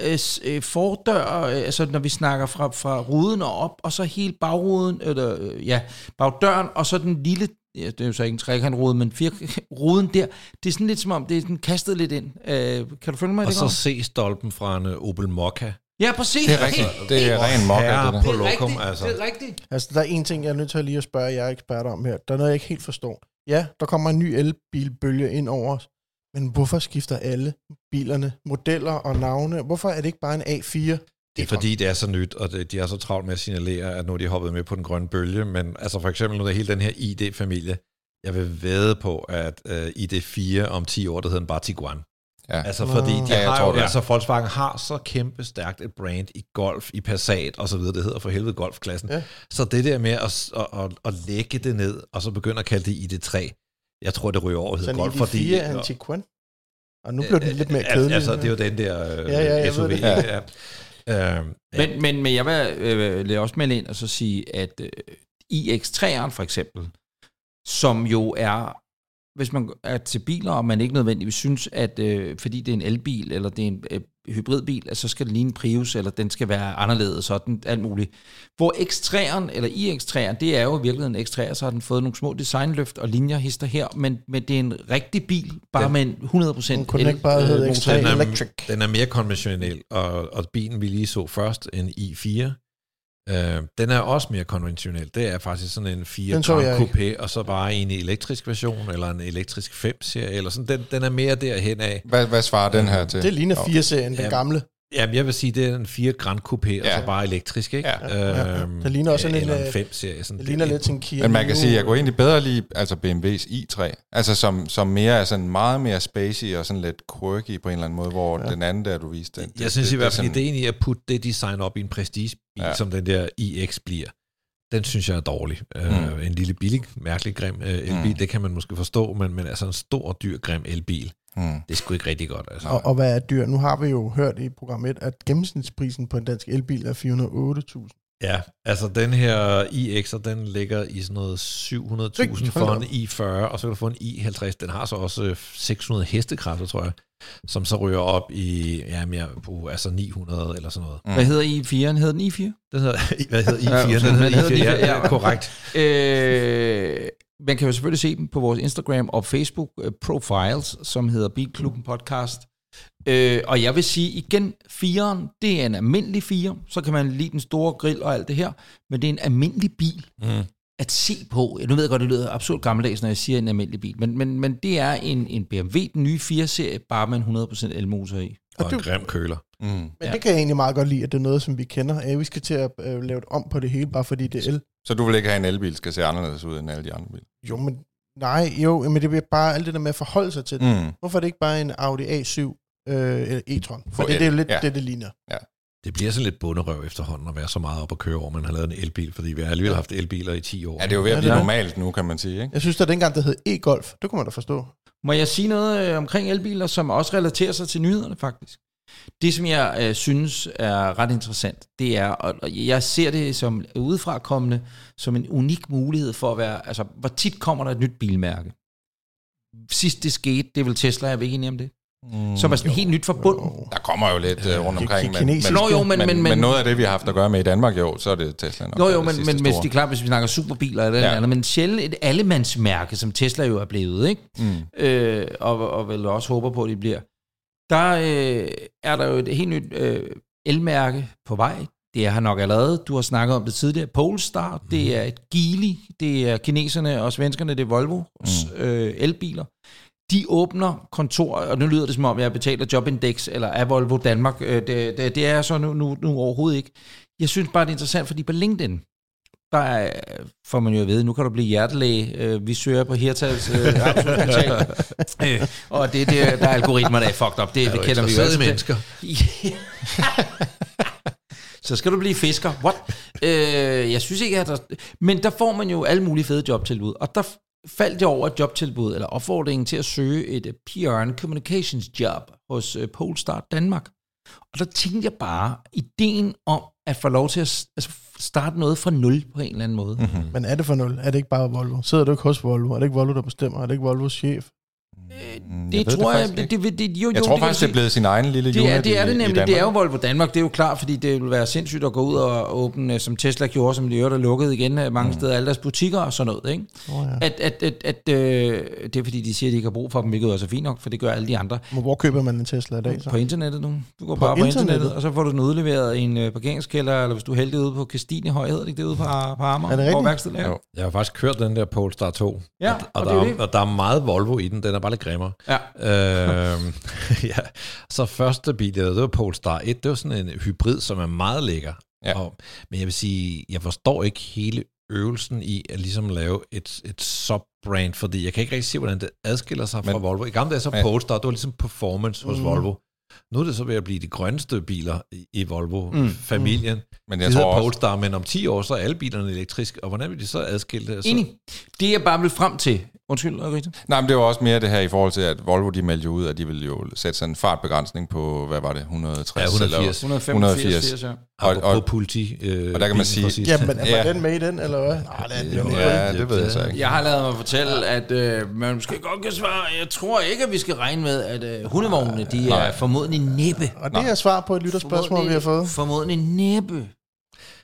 [SPEAKER 2] øh, øh, fordør, øh, altså når vi snakker fra, fra ruden og op, og så hele bagruden, eller øh, ja, bagdøren, og så den lille, ja, det er jo så ikke en trekantrode, men fire, ruden der, det er sådan lidt som om, det er sådan kastet lidt ind. Øh, kan du følge mig i
[SPEAKER 4] Og
[SPEAKER 2] det
[SPEAKER 4] så
[SPEAKER 2] godt?
[SPEAKER 4] se stolpen fra en øh, Opel Mokka.
[SPEAKER 2] Ja, præcis.
[SPEAKER 5] Det er rigtigt. Det er ren mokka, det der.
[SPEAKER 4] på
[SPEAKER 2] er
[SPEAKER 4] lokum, altså.
[SPEAKER 2] det er rigtigt.
[SPEAKER 3] Altså, der er en ting, jeg er nødt til at lige at spørge jer eksperter om her. Der er noget, jeg ikke helt forstår. Ja, der kommer en ny elbilbølge ind over os. Men hvorfor skifter alle bilerne, modeller og navne? Hvorfor er det ikke bare en A4?
[SPEAKER 4] Det er fordi, det er så nyt, og det, de er så travlt med at signalere, at nu er de hoppet med på den grønne bølge. Men altså for eksempel nu er hele den her ID-familie. Jeg vil væde på, at uh, ID4 om 10 år, der hedder den bare Tiguan.
[SPEAKER 5] Ja.
[SPEAKER 4] Altså fordi de
[SPEAKER 5] Ja,
[SPEAKER 4] har
[SPEAKER 5] tror
[SPEAKER 4] jo,
[SPEAKER 5] det
[SPEAKER 4] altså Volkswagen har så kæmpe stærkt et brand i Golf, i Passat og så videre, det hedder for helvede Golfklassen.
[SPEAKER 3] Ja.
[SPEAKER 4] Så det der med at, at, at, at lægge det ned, og så begynde at kalde det ID3, jeg tror, det ryger over
[SPEAKER 3] Så en
[SPEAKER 4] Golf,
[SPEAKER 3] ID4
[SPEAKER 4] fordi...
[SPEAKER 3] er en Tiguan. Og nu bliver den lidt mere kedelig.
[SPEAKER 4] Altså, det er jo den der øh,
[SPEAKER 3] Ja, ja,
[SPEAKER 4] SUV.
[SPEAKER 3] ved det.
[SPEAKER 4] Ja. Ja. Øh,
[SPEAKER 2] Men, men, men jeg vil øh, lade også melde ind og så sige, at øh, iX3'eren for eksempel, som jo er, hvis man er til biler, og man ikke nødvendigvis synes, at øh, fordi det er en elbil, eller det er en øh, hybridbil, at så skal det ligne en Prius, eller den skal være anderledes, sådan alt muligt. Hvor X3'eren, eller iX3'eren, det er jo i virkeligheden en X3'er, så har den fået nogle små designløft og linjer hister her, men, men det er en rigtig bil, bare
[SPEAKER 4] Den-
[SPEAKER 2] med en 100%
[SPEAKER 3] Den kunne ikke bare
[SPEAKER 2] el-
[SPEAKER 3] hedde
[SPEAKER 2] øh,
[SPEAKER 3] X3
[SPEAKER 4] den, er,
[SPEAKER 3] Electric.
[SPEAKER 4] den er mere konventionel, og, og bilen vi lige så først, en i4, øh, den er også mere konventionel. Det er faktisk sådan en 4
[SPEAKER 3] Den så jeg
[SPEAKER 4] Grand
[SPEAKER 3] ikke.
[SPEAKER 4] Coupé, og så bare en elektrisk version, eller en elektrisk 5-serie, eller sådan. Den, den er mere derhen af.
[SPEAKER 5] Hvad, hvad svarer den her til?
[SPEAKER 3] Det ligner 4-serien, den
[SPEAKER 4] Ja.
[SPEAKER 3] gamle.
[SPEAKER 4] Jamen, jeg vil sige, det er en 4 Grand Coupé, ja. og
[SPEAKER 5] Ja.
[SPEAKER 4] så bare elektrisk, ikke?
[SPEAKER 5] Ja,
[SPEAKER 3] ja, ja.
[SPEAKER 4] Øhm,
[SPEAKER 3] Det ligner også sådan en,
[SPEAKER 4] en
[SPEAKER 3] øh,
[SPEAKER 4] 5-serie. Sådan
[SPEAKER 3] Det ligner lidt til en Kia
[SPEAKER 5] Men man kan sige, at jeg kunne egentlig bedre lide altså BMW's i3, altså som, som mere er sådan meget mere spacey og sådan lidt quirky på en eller anden måde, hvor ja. den anden der, du viste, den,
[SPEAKER 4] Jeg synes i hvert fald, ideen i at putte det design op i en prestigebil, ja.
[SPEAKER 5] Ja.
[SPEAKER 4] som den der iX bliver, den synes jeg er dårlig. Mm. Uh, en lille billig, mærkelig, grim uh, elbil, mm. det kan man måske forstå, men, men altså en stor, dyr, grim elbil,
[SPEAKER 5] Mm.
[SPEAKER 4] det er sgu ikke rigtig godt. Altså.
[SPEAKER 3] Og, og hvad er dyr? Nu har vi jo hørt i program 1, at gennemsnitsprisen på en dansk elbil er 408.000.
[SPEAKER 4] Ja, altså den her iX'er, den ligger i sådan noget 700.000 for en i40, og så kan du få en i50. Den har så også øh, 600 hestekræfter, tror jeg, som så ryger op i, ja, mere på, altså 900 eller sådan noget.
[SPEAKER 2] Hvad hedder i4'eren? Hedder den i4?
[SPEAKER 4] Den hedder, hvad hedder i4?
[SPEAKER 2] Ja,
[SPEAKER 4] den hedder
[SPEAKER 2] hedder
[SPEAKER 4] i4, ja,
[SPEAKER 2] i4,
[SPEAKER 4] ja, korrekt.
[SPEAKER 2] Øh, man kan jo selvfølgelig se dem på vores Instagram og Facebook øh, profiles, som hedder Bilklubben Podcast. Øh, og jeg vil sige igen, firen, det er en almindelig fire. Så kan man lide den store grill og alt det her. Men det er en almindelig bil
[SPEAKER 4] Mm.
[SPEAKER 2] At se på. Nu ved jeg godt, det lyder absurd gammeldags, når jeg siger en almindelig bil. Men, men, men det er en, en BMW, den nye 4-serie, bare med en 100% elmotor i.
[SPEAKER 4] Og en
[SPEAKER 3] det-
[SPEAKER 4] grim køler.
[SPEAKER 5] Mm.
[SPEAKER 3] Men
[SPEAKER 2] Ja.
[SPEAKER 3] ja. det kan jeg egentlig meget godt lide, at det er noget, som vi kender. Ja, vi skal til at øh, lave det om på det hele, bare fordi det er el.
[SPEAKER 5] Så du vil ikke have en elbil, skal se anderledes ud end alle de andre biler?
[SPEAKER 3] Jo, men nej, jo, men det bliver bare alt det der med at forholde sig til det.
[SPEAKER 5] Mm.
[SPEAKER 3] Hvorfor er det ikke bare en Audi A7 øh, eller e-tron? For
[SPEAKER 5] For
[SPEAKER 3] det, det er jo lidt
[SPEAKER 5] ja.
[SPEAKER 3] det, det ligner.
[SPEAKER 4] Det bliver sådan lidt bunderøv efterhånden at være så meget op at køre over, man har lavet en elbil, fordi vi har alligevel haft elbiler i 10 år.
[SPEAKER 5] Ja, det er jo ved at
[SPEAKER 3] Ja,
[SPEAKER 5] blive
[SPEAKER 3] er.
[SPEAKER 5] normalt nu, kan man sige, ikke?
[SPEAKER 3] Jeg synes, at dengang det hed e-golf, det kunne man da forstå.
[SPEAKER 2] Må jeg sige noget øh, omkring elbiler, som også relaterer sig til nyhederne faktisk? Det, som jeg øh, synes er ret interessant, det er, og jeg ser det som udefra kommende, som en unik mulighed for at være, altså, hvor tit kommer der et nyt bilmærke? Sidst det skete, det er vel Tesla, jeg ved ikke enig om det,
[SPEAKER 5] Mm.
[SPEAKER 2] som er sådan helt nyt fra bunden.
[SPEAKER 3] Jo.
[SPEAKER 5] Der kommer jo lidt uh, rundt
[SPEAKER 3] Det-
[SPEAKER 5] omkring,
[SPEAKER 3] det
[SPEAKER 5] men, men,
[SPEAKER 2] Nå jo, men, men, men,
[SPEAKER 5] men noget af det, vi har haft at gøre med i Danmark, jo, så er det Tesla nok.
[SPEAKER 2] Jo,
[SPEAKER 5] der
[SPEAKER 2] jo,
[SPEAKER 5] er
[SPEAKER 2] men, men hvis det er klart, hvis vi snakker superbiler eller ja. Andet, men sjældent et allemandsmærke, som Tesla jo er blevet, ikke?
[SPEAKER 5] Mm.
[SPEAKER 2] øh, og, og vel også håber på, at de bliver. Der øh, er der jo et helt nyt øh, elmærke på vej. Det er her nok allerede. Du har snakket om det tidligere. Polestar, mm. det er et Geely, det er kineserne og svenskerne, det er Volvo mm. øh, elbiler. De åbner kontor, og nu lyder det som om, jeg betaler Jobindex, eller er Volvo Danmark. Øh, det, det, det er så nu, nu, nu overhovedet ikke. Jeg synes bare, det er interessant, fordi på LinkedIn, der er, får man jo at vide, nu kan du blive hjertelæge. Øh, vi søger på Hirtals øh, øh, og det, det, der er algoritmer, der er fucked up. Det,
[SPEAKER 4] Er
[SPEAKER 2] det kender vi jo til.
[SPEAKER 4] mennesker?
[SPEAKER 2] så skal du blive fisker. What? Øh, jeg synes ikke, at der... Men der får man jo alle mulige fede jobtilbud. Og der faldt jeg over et jobtilbud, eller opfordringen til at søge et øh, PR and Communications job hos øh, Polestar Danmark. Og der tænkte jeg bare, ideen om at få lov til at altså, starte noget fra nul på en eller anden måde. Mm.
[SPEAKER 3] Men er det for nul? Er det ikke bare Volvo? Sidder du ikke hos Volvo? Er det ikke Volvo, der bestemmer? Er det ikke Volvos chef?
[SPEAKER 2] Det
[SPEAKER 5] ved
[SPEAKER 2] tror jeg,
[SPEAKER 5] faktisk
[SPEAKER 2] det,
[SPEAKER 5] ikke.
[SPEAKER 2] det, det, jo,
[SPEAKER 5] Jeg
[SPEAKER 2] jo,
[SPEAKER 5] tror
[SPEAKER 2] kan
[SPEAKER 5] faktisk, det er blevet sin egen lille
[SPEAKER 2] Det er, det er det nemlig. Det er jo
[SPEAKER 5] Danmark.
[SPEAKER 2] Volvo Danmark. Det er jo klart, fordi det vil være sindssygt at gå ud og åbne, som Tesla gjorde, som de øvrigt er lukket igen øh, mange mm. steder, alle deres butikker og sådan noget. Ikke?
[SPEAKER 3] Oh, ja.
[SPEAKER 2] At, at, at, at øh, det er fordi, de siger, at de ikke har brug for dem, hvilket også er fint nok, for det gør alle de andre.
[SPEAKER 3] Men hvor køber man en Tesla i dag? Så?
[SPEAKER 2] På internettet nu. Du går
[SPEAKER 3] På
[SPEAKER 2] bare på internettet,
[SPEAKER 3] internettet?
[SPEAKER 2] og så får du den udleveret i en øh, parkeringskælder, eller hvis du er heldig ude på Castinehøj, hedder det ikke det ude på, på Amager?
[SPEAKER 3] Er det rigtigt?
[SPEAKER 4] Jeg har faktisk kørt den der Polestar 2.
[SPEAKER 2] Ja,
[SPEAKER 4] og,
[SPEAKER 2] og
[SPEAKER 4] og,
[SPEAKER 2] det er
[SPEAKER 4] der, er,
[SPEAKER 2] det.
[SPEAKER 4] og der er meget Volvo i den. Den er bare lidt grimmere.
[SPEAKER 2] Ja.
[SPEAKER 4] Øhm, ja. Så første bil, det var Polestar 1. Det var sådan en hybrid, som er meget lækker.
[SPEAKER 5] Ja.
[SPEAKER 4] Og, men jeg vil sige, jeg forstår ikke hele øvelsen i at ligesom lave et, et sub-brand, fordi jeg kan ikke rigtig se, hvordan det adskiller sig fra
[SPEAKER 5] Men-
[SPEAKER 4] Volvo. I gamle dage så
[SPEAKER 5] Ja.
[SPEAKER 4] Polestar, det var ligesom performance hos
[SPEAKER 3] Mm.
[SPEAKER 4] Volvo. Nu er det så ved at blive de grønneste biler i, Volvo-familien. Mm.
[SPEAKER 5] Men
[SPEAKER 4] Jeg det
[SPEAKER 5] tror også,
[SPEAKER 4] Polestar, men om 10 år, så er alle bilerne elektriske. Og hvordan vil de så adskille det? Så,
[SPEAKER 2] Enig. Det jeg bare vil frem til, undskyld, Rita.
[SPEAKER 5] Nej, men det var også mere det her i forhold til, at Volvo de meldte ud, at de ville jo sætte sådan en fartbegrænsning på, hvad var det, 160?
[SPEAKER 4] Ja, 180.
[SPEAKER 2] 185,
[SPEAKER 5] 180.
[SPEAKER 2] ja.
[SPEAKER 5] Og,
[SPEAKER 4] og,
[SPEAKER 5] og,
[SPEAKER 4] politi. Øh,
[SPEAKER 5] og der kan man sige-.
[SPEAKER 3] Jamen, er
[SPEAKER 5] Ja.
[SPEAKER 3] den med i den, eller hvad? Nej, det er den jo ikke.
[SPEAKER 5] ja, det ved jeg så ikke.
[SPEAKER 2] Jeg har lavet mig fortælle, at øh, man måske godt kan svare, jeg tror ikke, at vi skal regne med, at øh, hundevognene, de er
[SPEAKER 5] Nej.
[SPEAKER 2] formodentlig næppe.
[SPEAKER 3] Og det er svar på et lytterspørgsmål, vi har fået.
[SPEAKER 2] Formodentlig næppe.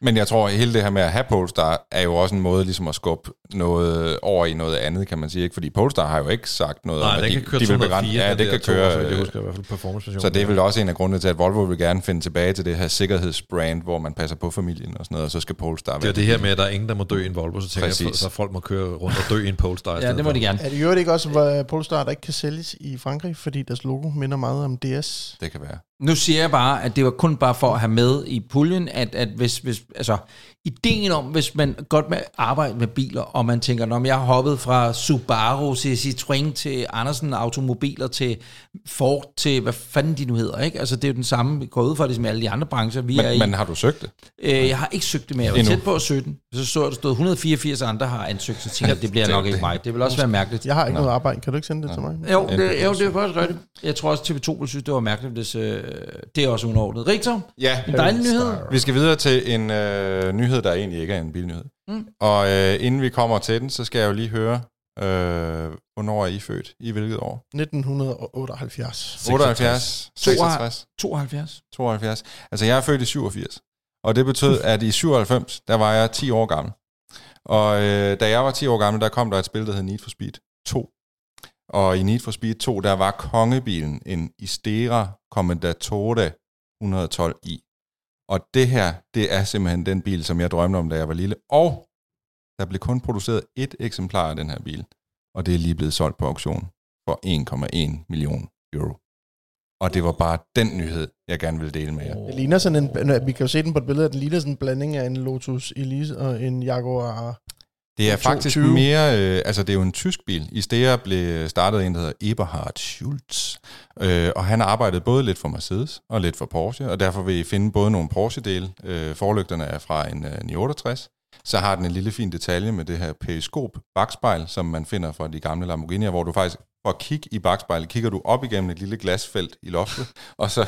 [SPEAKER 5] Men jeg tror, at hele det her med at have Polestar er jo også en måde ligesom at skubbe noget over i noget andet, kan man sige. Ikke? Fordi Polestar har jo ikke sagt noget
[SPEAKER 4] Nej,
[SPEAKER 5] om, at
[SPEAKER 4] kan
[SPEAKER 5] de,
[SPEAKER 4] køre
[SPEAKER 5] de vil
[SPEAKER 4] 204.
[SPEAKER 5] begrænse. Ja, det
[SPEAKER 4] der
[SPEAKER 5] kan
[SPEAKER 4] to,
[SPEAKER 5] køre.
[SPEAKER 4] Så jeg
[SPEAKER 5] øh,
[SPEAKER 4] husker i hvert fald performance
[SPEAKER 5] Så det er vel også en af grundene til, at Volvo vil gerne finde tilbage til det her sikkerhedsbrand, hvor man passer på familien og sådan noget, og så skal Polestar
[SPEAKER 4] Det
[SPEAKER 5] være
[SPEAKER 4] er det her med, at der er ingen, der må dø i en Volvo, så tænker jeg,
[SPEAKER 5] Præcis.
[SPEAKER 4] så folk må køre rundt og dø i en Polestar.
[SPEAKER 2] Ja, det må de gerne.
[SPEAKER 3] Er det jo ikke også hvor Polestar, der ikke kan sælges i Frankrig, fordi deres logo minder meget om DS?
[SPEAKER 5] Det kan være.
[SPEAKER 2] Nu siger jeg bare, at det var kun bare for at have med i puljen, at, at hvis, hvis, altså, ideen om, hvis man godt med arbejde med biler, og man tænker, når jeg har hoppet fra Subaru til Citroën til Andersen Automobiler til Ford til, hvad fanden de nu hedder, ikke? Altså, det er jo den samme, vi går ud fra det som alle de andre brancher, vi er i.
[SPEAKER 5] Men, men har du søgt det?
[SPEAKER 2] Øh, jeg har ikke søgt det mere. Jeg var
[SPEAKER 5] Endnu.
[SPEAKER 2] tæt på at søge den. Så så der stod 184 andre har ansøgt, så tænkte jeg, det bliver nok ikke mig. Det vil også være mærkeligt.
[SPEAKER 3] Jeg har ikke noget arbejde. Kan du ikke sende det til mig?
[SPEAKER 2] Jo, det, jo, det er faktisk rigtigt. Jeg tror også, TV2 ville synes, det var mærkeligt, hvis øh, det er også underordnet. Rigtig,
[SPEAKER 5] Ja.
[SPEAKER 2] en dejlig nyhed.
[SPEAKER 5] Vi skal videre til en øh, nyhed, der egentlig ikke er en bilnyhed.
[SPEAKER 2] Mm.
[SPEAKER 5] Og øh, inden vi kommer til den, så skal jeg jo lige høre, øh, hvornår er I født? I hvilket år?
[SPEAKER 3] 1978.
[SPEAKER 5] 78, 66,
[SPEAKER 2] 72.
[SPEAKER 5] 72. Altså, jeg er født i 87. Og det betød, at i 97, der var jeg 10 år gammel. Og øh, da jeg var 10 år gammel, der kom der et spil, der hed Need for Speed 2. Og i Need for Speed 2, der var kongebilen en Istera Commendatore 112i. Og det her, det er simpelthen den bil, som jeg drømte om, da jeg var lille. Og der blev kun produceret et eksemplar af den her bil. Og det er lige blevet solgt på auktion for 1,1 million euro. Og det var bare den nyhed, jeg gerne ville dele med jer.
[SPEAKER 3] Det ligner sådan en, vi kan jo se den på et billede, at den ligner sådan en blanding af en Lotus Elise og en Jaguar.
[SPEAKER 5] Det er
[SPEAKER 3] 22.
[SPEAKER 5] faktisk mere, øh, altså det er jo en tysk bil. I Stea blev startet en, der hedder Eberhard Schulz, øh, og han arbejdede både lidt for Mercedes og lidt for Porsche, og derfor vil I finde både nogle Porsche-dele, øh, forlygterne er fra en øh, 968, så har den en lille fin detalje med det her periskop bagspejl, som man finder fra de gamle Lamborghini'er, hvor du faktisk for at kigge i bagspejlet, kigger du op igennem et lille glasfelt i loftet, og så,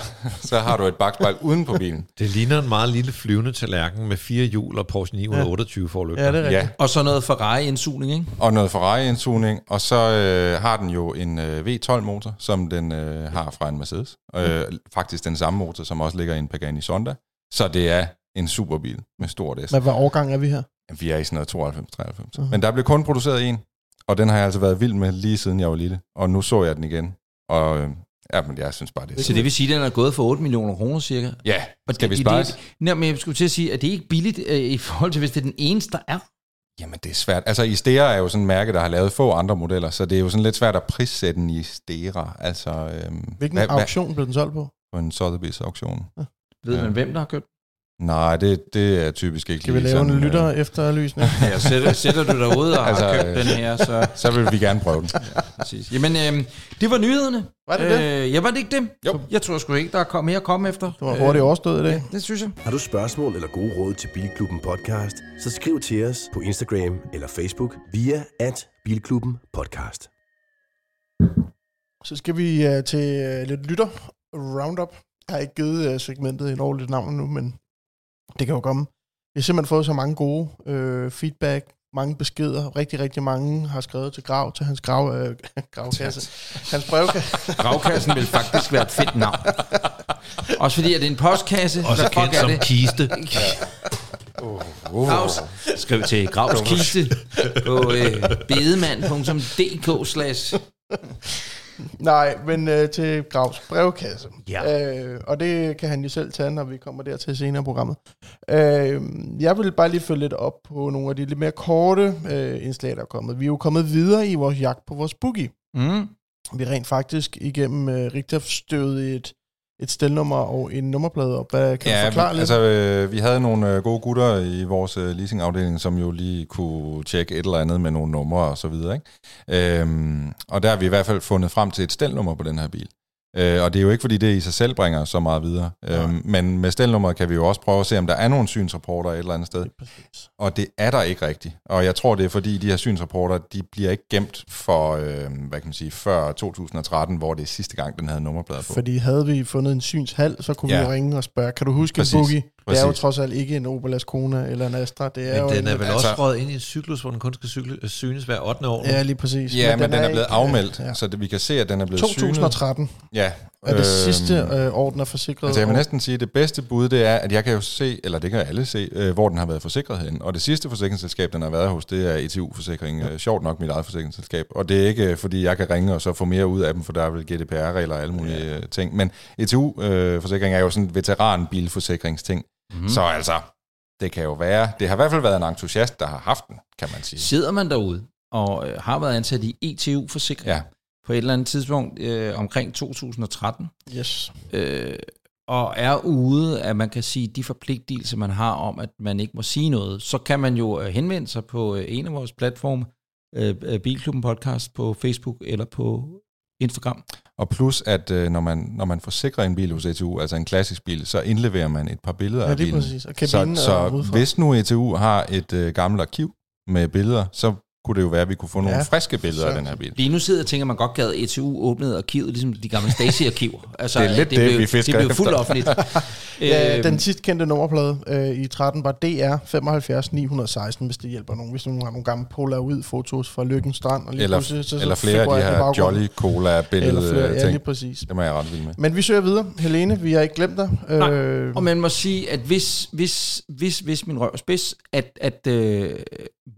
[SPEAKER 5] så har du et bagspejl uden på bilen.
[SPEAKER 4] Det ligner en meget lille flyvende tallerken med fire hjul og Porsche 928 ja. forlygter.
[SPEAKER 3] Ja, det er rigtigt.
[SPEAKER 5] Ja,
[SPEAKER 2] Og så noget Ferrari-indsugning, ikke?
[SPEAKER 5] og noget Ferrari-indsugning, og så øh, har den jo en øh, V12-motor, som den øh, har fra en Mercedes. Øh, faktisk den samme motor, som også ligger i en Pagani Zonda. Så det er en superbil med stort S.
[SPEAKER 3] Hvad, hvad årgang er vi her?
[SPEAKER 5] Vi er i sådan noget 92-93.
[SPEAKER 3] Mhm.
[SPEAKER 5] Men der blev kun produceret en, og den har jeg altså været vild med lige siden jeg var lille. Og nu så jeg den igen. Og øh, ja, men jeg synes bare, det er
[SPEAKER 2] Så det vil sige, at den er gået for 8 millioner kroner cirka.
[SPEAKER 5] Ja,
[SPEAKER 2] Og
[SPEAKER 5] skal vi
[SPEAKER 2] det,
[SPEAKER 5] spare?
[SPEAKER 2] det, nej, men jeg skulle til at sige, at det er ikke billigt øh, i forhold til, hvis det er den eneste, der er.
[SPEAKER 5] Jamen, det er svært. Altså, Istera er jo sådan et mærke, der har lavet få andre modeller, så det er jo sådan lidt svært at prissætte en Istera. Altså, øhm,
[SPEAKER 3] Hvilken
[SPEAKER 5] hvad, hvad,
[SPEAKER 3] auktion blev den solgt på?
[SPEAKER 5] på en Sotheby's auktion.
[SPEAKER 2] Ved
[SPEAKER 5] Ja.
[SPEAKER 2] man, hvem der har købt?
[SPEAKER 5] Nej, det, det er typisk ikke
[SPEAKER 3] Skal vi
[SPEAKER 5] lige
[SPEAKER 3] lave en
[SPEAKER 5] sådan,
[SPEAKER 3] lytter
[SPEAKER 5] øh,
[SPEAKER 3] efterlysning?
[SPEAKER 2] Ja, sætter, sætter du derude og altså, har
[SPEAKER 5] Altså,
[SPEAKER 2] købt
[SPEAKER 5] øh,
[SPEAKER 2] den her, så
[SPEAKER 5] Så vil vi gerne prøve den.
[SPEAKER 2] præcis. Jamen, øh, det var nyhederne.
[SPEAKER 3] Var det det?
[SPEAKER 2] Øh, ja, var det ikke det?
[SPEAKER 5] Jo.
[SPEAKER 2] Jeg tror sgu ikke, der er mere at komme efter.
[SPEAKER 3] Det var hurtigt overstået i dag.
[SPEAKER 2] Ja, det synes jeg.
[SPEAKER 1] Har du spørgsmål eller gode råd til Bilklubben Podcast, så skriv til os på Instagram eller Facebook via at Bilklubben Podcast.
[SPEAKER 3] Så skal vi uh, til uh, lidt lytter roundup. Jeg har ikke givet uh, segmentet et ordentligt navn nu, men det kan jo komme. Vi har simpelthen fået så mange gode uh, feedback, mange beskeder. Rigtig, rigtig mange har skrevet til Grav, til hans grav, uh, gravkasse. Hans brevkasse.
[SPEAKER 2] Gravkassen vil faktisk være et fedt navn. Også fordi, at det er en postkasse.
[SPEAKER 4] Også kendt
[SPEAKER 2] er
[SPEAKER 4] som
[SPEAKER 2] det?
[SPEAKER 4] kiste.
[SPEAKER 2] Gravs. Skriv til Gravs kiste på øh, bedemand.dk slash
[SPEAKER 3] Nej, men uh, til Gravs brevkasse.
[SPEAKER 2] Ja.
[SPEAKER 3] Uh, og det kan han jo selv tage, når vi kommer dertil senere i programmet. Uh, jeg vil bare lige følge lidt op på nogle af de lidt mere korte uh, indslag, der er kommet. Vi er jo kommet videre i vores jagt på vores boogie.
[SPEAKER 2] Mm.
[SPEAKER 3] Vi er rent faktisk igennem uh, Richter støvet et, et stelnummer og en nummerplade op. Hvad kan du
[SPEAKER 5] Ja,
[SPEAKER 3] forklare
[SPEAKER 5] vi,
[SPEAKER 3] lidt?
[SPEAKER 5] altså, øh, vi havde nogle øh, gode gutter i vores øh, leasingafdeling, som jo lige kunne tjekke et eller andet med nogle numre og så videre. Ikke? Øhm, og der har vi i hvert fald fundet frem til et stelnummer på den her bil. Øh, og det er jo ikke, fordi det i sig selv bringer så meget videre. Øhm, men med stelnummeret kan vi jo også prøve at se, om der er nogle synsrapporter et eller andet sted.
[SPEAKER 3] Præcis.
[SPEAKER 5] Og det er der ikke rigtigt. Og jeg tror, det er fordi, de her synsrapporter, de bliver ikke gemt for, øh, hvad kan man sige, før 2013, hvor det er sidste gang, den havde nummerplader på.
[SPEAKER 3] Fordi havde vi fundet en synshal, så kunne
[SPEAKER 5] Ja.
[SPEAKER 3] vi ringe og spørge, kan du huske
[SPEAKER 5] Præcis.
[SPEAKER 3] en boogie? Det er jo
[SPEAKER 5] Præcis.
[SPEAKER 3] trods alt ikke en Opel Ascona eller en Astra. Det er
[SPEAKER 4] Men
[SPEAKER 3] jo
[SPEAKER 4] den
[SPEAKER 3] en,
[SPEAKER 4] er vel
[SPEAKER 5] altså-
[SPEAKER 4] også røget ind i en cyklus, hvor den kun skal cykle, øh, synes hver 8. år.
[SPEAKER 3] Ja, lige præcis.
[SPEAKER 5] Ja, men, den er, blevet
[SPEAKER 3] ikke-
[SPEAKER 5] afmeldt,
[SPEAKER 3] Ja.
[SPEAKER 5] så det, vi kan se, at den er blevet synet.
[SPEAKER 3] 2013
[SPEAKER 5] Ja.
[SPEAKER 3] er det
[SPEAKER 5] øhm,
[SPEAKER 3] sidste øh, år, den er forsikret.
[SPEAKER 5] Altså jeg vil næsten sige, at det bedste bud, det er, at jeg kan jo se, eller det kan alle se, øh, hvor den har været forsikret hen. Og det sidste forsikringsselskab, den har været hos, det er ETU-forsikring. Ja. Sjovt nok mit eget forsikringsselskab. Og det er ikke, øh, fordi jeg kan ringe og så få mere ud af dem, for der er vel GDPR-regler og alle mulige ja. ting. Men ETU-forsikring er jo sådan en veteranbilforsikringsting. Mm. Så altså, det kan jo være, det har i hvert fald været en entusiast, der har haft den, kan man sige.
[SPEAKER 2] Sidder man derude og øh, har været ansat i ETU-forsikring
[SPEAKER 5] Ja.
[SPEAKER 2] på et eller andet tidspunkt øh, omkring 2013,
[SPEAKER 3] Yes.
[SPEAKER 2] øh, og er ude, at man kan sige, de forpligtelser, man har om, at man ikke må sige noget, så kan man jo øh, henvende sig på øh, en af vores platforme, øh, øh, Bilklubben Podcast på Facebook eller på Instagram.
[SPEAKER 5] Og plus, at øh, når, man, når man forsikrer en bil hos ETU, altså en klassisk bil, så indleverer man et par billeder
[SPEAKER 3] Ja,
[SPEAKER 5] af bilen.
[SPEAKER 3] præcis. Og
[SPEAKER 5] så, så
[SPEAKER 3] udefra.
[SPEAKER 5] hvis nu ETU har et øh, gammelt arkiv med billeder, så kunne det jo være, at vi kunne få nogle
[SPEAKER 3] Ja,
[SPEAKER 5] friske billeder af
[SPEAKER 3] så-
[SPEAKER 5] den her bil.
[SPEAKER 2] Lige nu sidder jeg og tænker, at man godt gad ETU åbnede arkivet, ligesom de gamle Stasi-arkiver. Altså,
[SPEAKER 5] Det er lidt det,
[SPEAKER 2] blev,
[SPEAKER 5] vi fisker
[SPEAKER 2] Det blev fuldt offentligt.
[SPEAKER 3] Ja,
[SPEAKER 2] Øhm,
[SPEAKER 3] den sidst kendte nummerplade øh, i 13 var DR 75 916, hvis det hjælper nogen. Hvis nogen har nogle gamle Polaroid-fotos fra Lykken Strand. Og lige
[SPEAKER 5] Eller,
[SPEAKER 3] så, så
[SPEAKER 5] eller flere af de her. Jolly Cola billede
[SPEAKER 3] Eller flere, ja,
[SPEAKER 5] ting.
[SPEAKER 3] lige præcis.
[SPEAKER 5] Det må jeg ret vild med.
[SPEAKER 3] Men vi søger videre. Helene, vi har ikke glemt dig.
[SPEAKER 2] Nej,
[SPEAKER 3] Øh,
[SPEAKER 2] Og man må sige, at hvis, hvis, hvis, hvis min røv spids, at, at øh,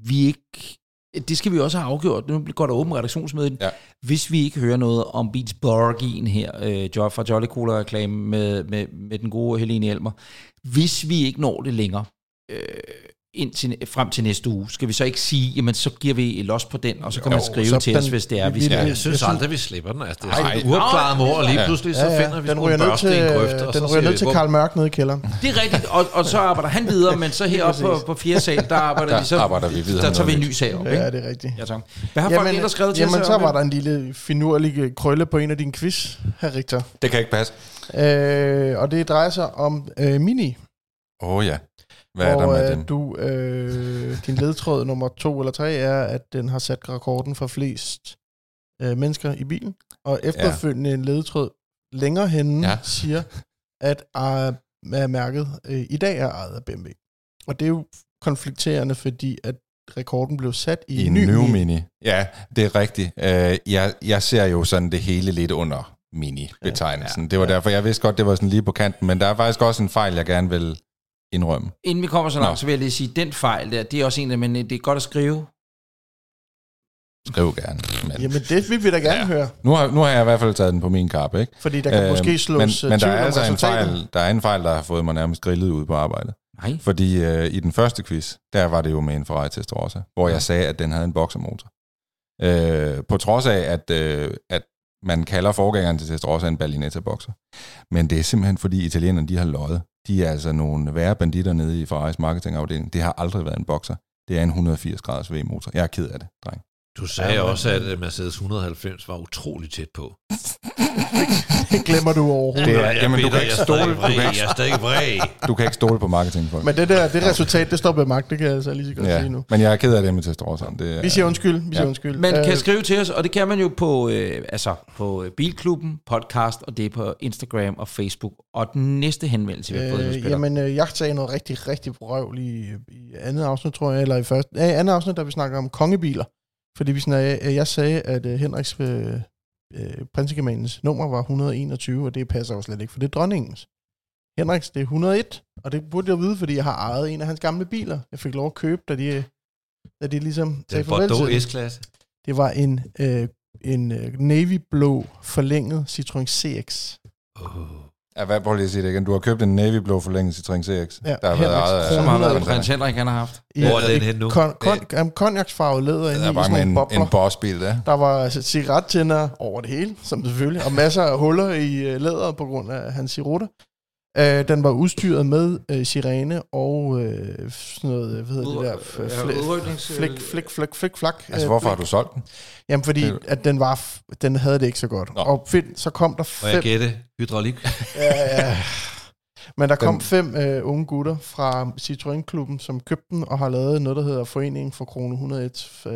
[SPEAKER 2] vi ikke... Det skal vi også have afgjort. Nu går der åben redaktionsmøde.
[SPEAKER 5] Ja.
[SPEAKER 2] Hvis vi ikke hører noget om Beats Borgin her, øh, fra Jolly Cola reklame med, med, med den gode Helene Elmer. Hvis vi ikke når det længere, øh, indtil, frem til næste uge, skal vi så ikke sige, jamen så giver vi los på den, og så kan man
[SPEAKER 3] Jo,
[SPEAKER 2] skrive
[SPEAKER 3] så
[SPEAKER 2] til
[SPEAKER 3] den-
[SPEAKER 2] os, hvis det er,
[SPEAKER 3] vi-
[SPEAKER 2] skal.
[SPEAKER 3] Jeg
[SPEAKER 4] jeg synes aldrig, vi slipper den. Altså, det er en uopklaret mor, og lige
[SPEAKER 2] Ja.
[SPEAKER 4] pludselig så
[SPEAKER 3] ja, ja,
[SPEAKER 4] finder vi
[SPEAKER 3] den
[SPEAKER 4] sådan
[SPEAKER 3] ryger ned til,
[SPEAKER 4] i en grøft. og
[SPEAKER 3] den ryger ned til Karl Mørk nede i kælderen.
[SPEAKER 2] Det er rigtigt, og, og så arbejder han videre, men så heroppe på, på fjerde sal, der arbejder
[SPEAKER 5] Der
[SPEAKER 2] vi så,
[SPEAKER 5] arbejder vi videre
[SPEAKER 2] der tager vi en ny sag op, ikke?
[SPEAKER 3] Ja, det er rigtigt.
[SPEAKER 2] Ja, tak. Hvad har folk ellers skrevet til
[SPEAKER 3] jamen,
[SPEAKER 2] os
[SPEAKER 3] så var der en lille finurlig øh, krølle på en af dine quiz, her Richter.
[SPEAKER 5] Det kan ikke passe.
[SPEAKER 3] Øh, og det drejer sig om øh, Mini.
[SPEAKER 5] Åh oh, ja. Hvad er
[SPEAKER 3] og
[SPEAKER 5] der med
[SPEAKER 3] øh,
[SPEAKER 5] den?
[SPEAKER 3] du, øh, din ledtråd nummer to eller tre er, at den har sat rekorden for flest øh, mennesker i bilen. Og efterfølgende en ledtråd længere henne
[SPEAKER 5] Ja.
[SPEAKER 3] ja. siger, at er, er mærket øh, i dag er ejet af BMW. Og det er jo konflikterende, fordi at rekorden blev sat i,
[SPEAKER 5] I en ny mini. Ja, det er rigtigt. Uh, jeg, jeg ser jo sådan det hele lidt under mini-betegnelsen. Ja, ja, det var
[SPEAKER 3] ja.
[SPEAKER 5] derfor, jeg vidste godt, det var sådan lige på kanten, men der er faktisk også en fejl, jeg gerne vil indrømme.
[SPEAKER 2] Inden vi kommer så langt,
[SPEAKER 5] Nå.
[SPEAKER 2] så vil jeg lige sige, den fejl der, det er også en af, men det er godt at skrive.
[SPEAKER 5] Skriv gerne. Men
[SPEAKER 3] Jamen, det vil vi da gerne
[SPEAKER 5] Ja.
[SPEAKER 3] høre.
[SPEAKER 5] nu, har, nu har jeg i hvert fald taget den på min kappe, ikke?
[SPEAKER 3] Fordi der kan øh, måske slås
[SPEAKER 5] men, men der
[SPEAKER 3] tvivl
[SPEAKER 5] er altså en fejl, der er en fejl, der har fået mig nærmest grillet ud på arbejde.
[SPEAKER 2] Nej.
[SPEAKER 5] Fordi øh, i den første quiz, der var det jo med en Ferrari Testarossa, hvor jeg sagde, at den havde en boksermotor. Øh, på trods af, at, øh, at man kalder forgængeren til Testarossa en Berlinetta bokser. Men det er simpelthen fordi italienerne, de har løjet de er altså nogle værre banditter nede i Ferraris marketingafdeling. Det har aldrig været en bokser. Det er en 180 graders V-motor. Jeg er ked af det, dreng.
[SPEAKER 4] Du sagde ja, også, at Mercedes 190 var utrolig tæt på.
[SPEAKER 3] det glemmer du overhovedet.
[SPEAKER 5] Det er,
[SPEAKER 4] Jeg
[SPEAKER 5] jamen, du kan ikke stole, du kan ikke,
[SPEAKER 4] Jeg er stadig vred.
[SPEAKER 5] du kan ikke stole på marketingfolk.
[SPEAKER 3] Men det der, det resultat, det står ved magt, det kan jeg altså lige så godt
[SPEAKER 5] ja,
[SPEAKER 3] sige nu.
[SPEAKER 5] men jeg er ked af det med Testosteron. Det er,
[SPEAKER 3] Vi siger undskyld, vi siger
[SPEAKER 5] Ja.
[SPEAKER 3] undskyld.
[SPEAKER 2] Man
[SPEAKER 3] Øh,
[SPEAKER 2] kan skrive til os, og det kan man jo på, øh, altså på øh, Bilklubben podcast, og det er på Instagram og Facebook. Og den næste henvendelse, vi har fået,
[SPEAKER 3] Øh,
[SPEAKER 2] øh,
[SPEAKER 3] jamen, øh, jeg sagde noget rigtig, rigtig vrøvl i, i andet afsnit, tror jeg, eller i første, nej, andet afsnit, da vi snakker om kongebiler. Fordi vi øh, jeg sagde, at øh, Henriks øh, øh, prinsegemanens nummer var 121, og det passer jo slet ikke, for det er dronningens. Henriks, det er 101, og det burde jeg vide, fordi jeg har ejet en af hans gamle biler. Jeg fik lov at købe, da de, da de ligesom sagde farvel til.
[SPEAKER 4] S-klasse.
[SPEAKER 3] Det var en, øh, en øh, navy blå forlænget Citroën CX.
[SPEAKER 4] Oh.
[SPEAKER 5] Ja, hvad, prøv lige at sige det igen. Du har købt en Navy Blå forlænget Citroën CX.
[SPEAKER 3] Ja,
[SPEAKER 5] der har været ejet af...
[SPEAKER 2] som har været prins Henrik, han har haft.
[SPEAKER 3] I,
[SPEAKER 4] Hvor er den henne nu?
[SPEAKER 3] Kon, kon, kon, konjaksfarvet læder
[SPEAKER 5] Der
[SPEAKER 3] inde
[SPEAKER 5] er
[SPEAKER 3] i
[SPEAKER 5] bare
[SPEAKER 3] sådan nogle
[SPEAKER 5] en,
[SPEAKER 3] bobler.
[SPEAKER 5] en bossbil, der.
[SPEAKER 3] Der var altså cigarettænder over det hele, som selvfølgelig, og masser af huller i øh, læderet på grund af hans sirutter. Øh, den var udstyret med øh, sirene og øh, sådan noget, hvad hedder det der, fl- flik, flik, flik, flik, flak.
[SPEAKER 5] Altså,
[SPEAKER 3] øh,
[SPEAKER 5] hvorfor har du solgt den?
[SPEAKER 3] Jamen, fordi at den, var, den havde det ikke så godt.
[SPEAKER 5] Nå.
[SPEAKER 3] Og find, så kom der
[SPEAKER 4] Må jeg
[SPEAKER 3] fem...
[SPEAKER 4] gætte? Hydraulik?
[SPEAKER 3] Ja, ja. Men der kom
[SPEAKER 5] Den-
[SPEAKER 3] fem øh, unge gutter fra Citroën-klubben, som købte den og har lavet noget, der hedder Foreningen for Krone 101 øh,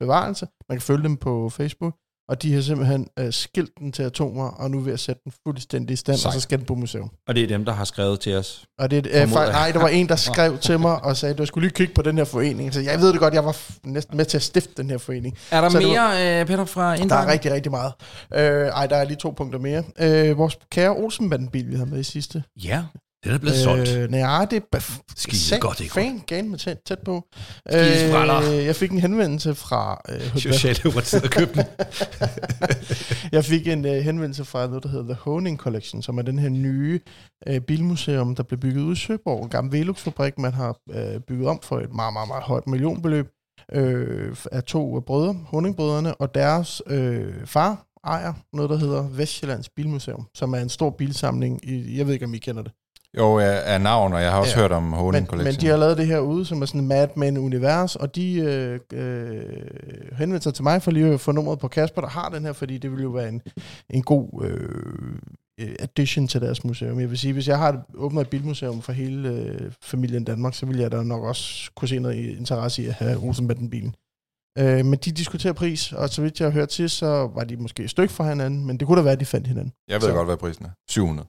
[SPEAKER 3] Bevarelse. Man kan følge dem på Facebook. Og de har simpelthen øh, skilt den til atomer, og nu er ved at sætte den fuldstændig i stand,
[SPEAKER 5] Sejt.
[SPEAKER 3] og så skal den på museum.
[SPEAKER 2] Og det er dem, der har skrevet til os.
[SPEAKER 3] Og det, øh,
[SPEAKER 2] Formoder
[SPEAKER 3] fakt,
[SPEAKER 2] jeg.
[SPEAKER 3] nej, der var en, der skrev til mig og sagde, du skulle lige kigge på den her forening. Så jeg ved det godt, jeg var næsten med til at stifte den her forening.
[SPEAKER 2] Er der
[SPEAKER 3] Så
[SPEAKER 2] mere, øh, Peter, fra
[SPEAKER 3] Der
[SPEAKER 2] Indien?
[SPEAKER 3] er rigtig, rigtig meget. Øh, ej, der er lige to punkter mere. Øh, vores kære Olsenbanden-bil, vi havde med i sidste.
[SPEAKER 2] Ja.
[SPEAKER 4] Den er blevet solgt.
[SPEAKER 3] Øh, nej, det er
[SPEAKER 4] Skide godt, er
[SPEAKER 3] fan gan med tæt, tæt på. Øh, jeg fik en henvendelse fra... Øh,
[SPEAKER 4] Socialdemokratiet har købt den.
[SPEAKER 3] jeg fik en øh, henvendelse fra noget, der hedder The Honing Collection, som er den her nye øh, bilmuseum, der blev bygget ud i Søborg. En gammel Velux-fabrik, man har øh, bygget om for et meget, meget, meget højt millionbeløb øh, af to øh, brødre, Honingbrødrene, og deres øh, far ejer noget, der hedder Vestjyllands Bilmuseum, som er en stor bilsamling. I, jeg ved ikke, om I kender det.
[SPEAKER 5] Jo, af, navn, og jeg har også
[SPEAKER 3] Ja.
[SPEAKER 5] ja. hørt om Honing Collection.
[SPEAKER 3] men de har lavet det her ude, som er sådan en Mad Men-univers, og de øh, øh, henvendte sig til mig for lige at få nummeret på Kasper, der har den her, fordi det vil jo være en, en god øh, øh, addition til deres museum. Jeg vil sige, hvis jeg har et, åbnet et bilmuseum for hele øh, familien Danmark, så vil jeg da nok også kunne se noget interesse i at have Rosenbaden-bilen. Øh, men de diskuterer pris, og så vidt jeg har hørt til, så var de måske et stykke fra hinanden, men det kunne da være, at de fandt hinanden.
[SPEAKER 5] Jeg ved
[SPEAKER 3] Så-
[SPEAKER 5] godt, hvad prisen er. 700.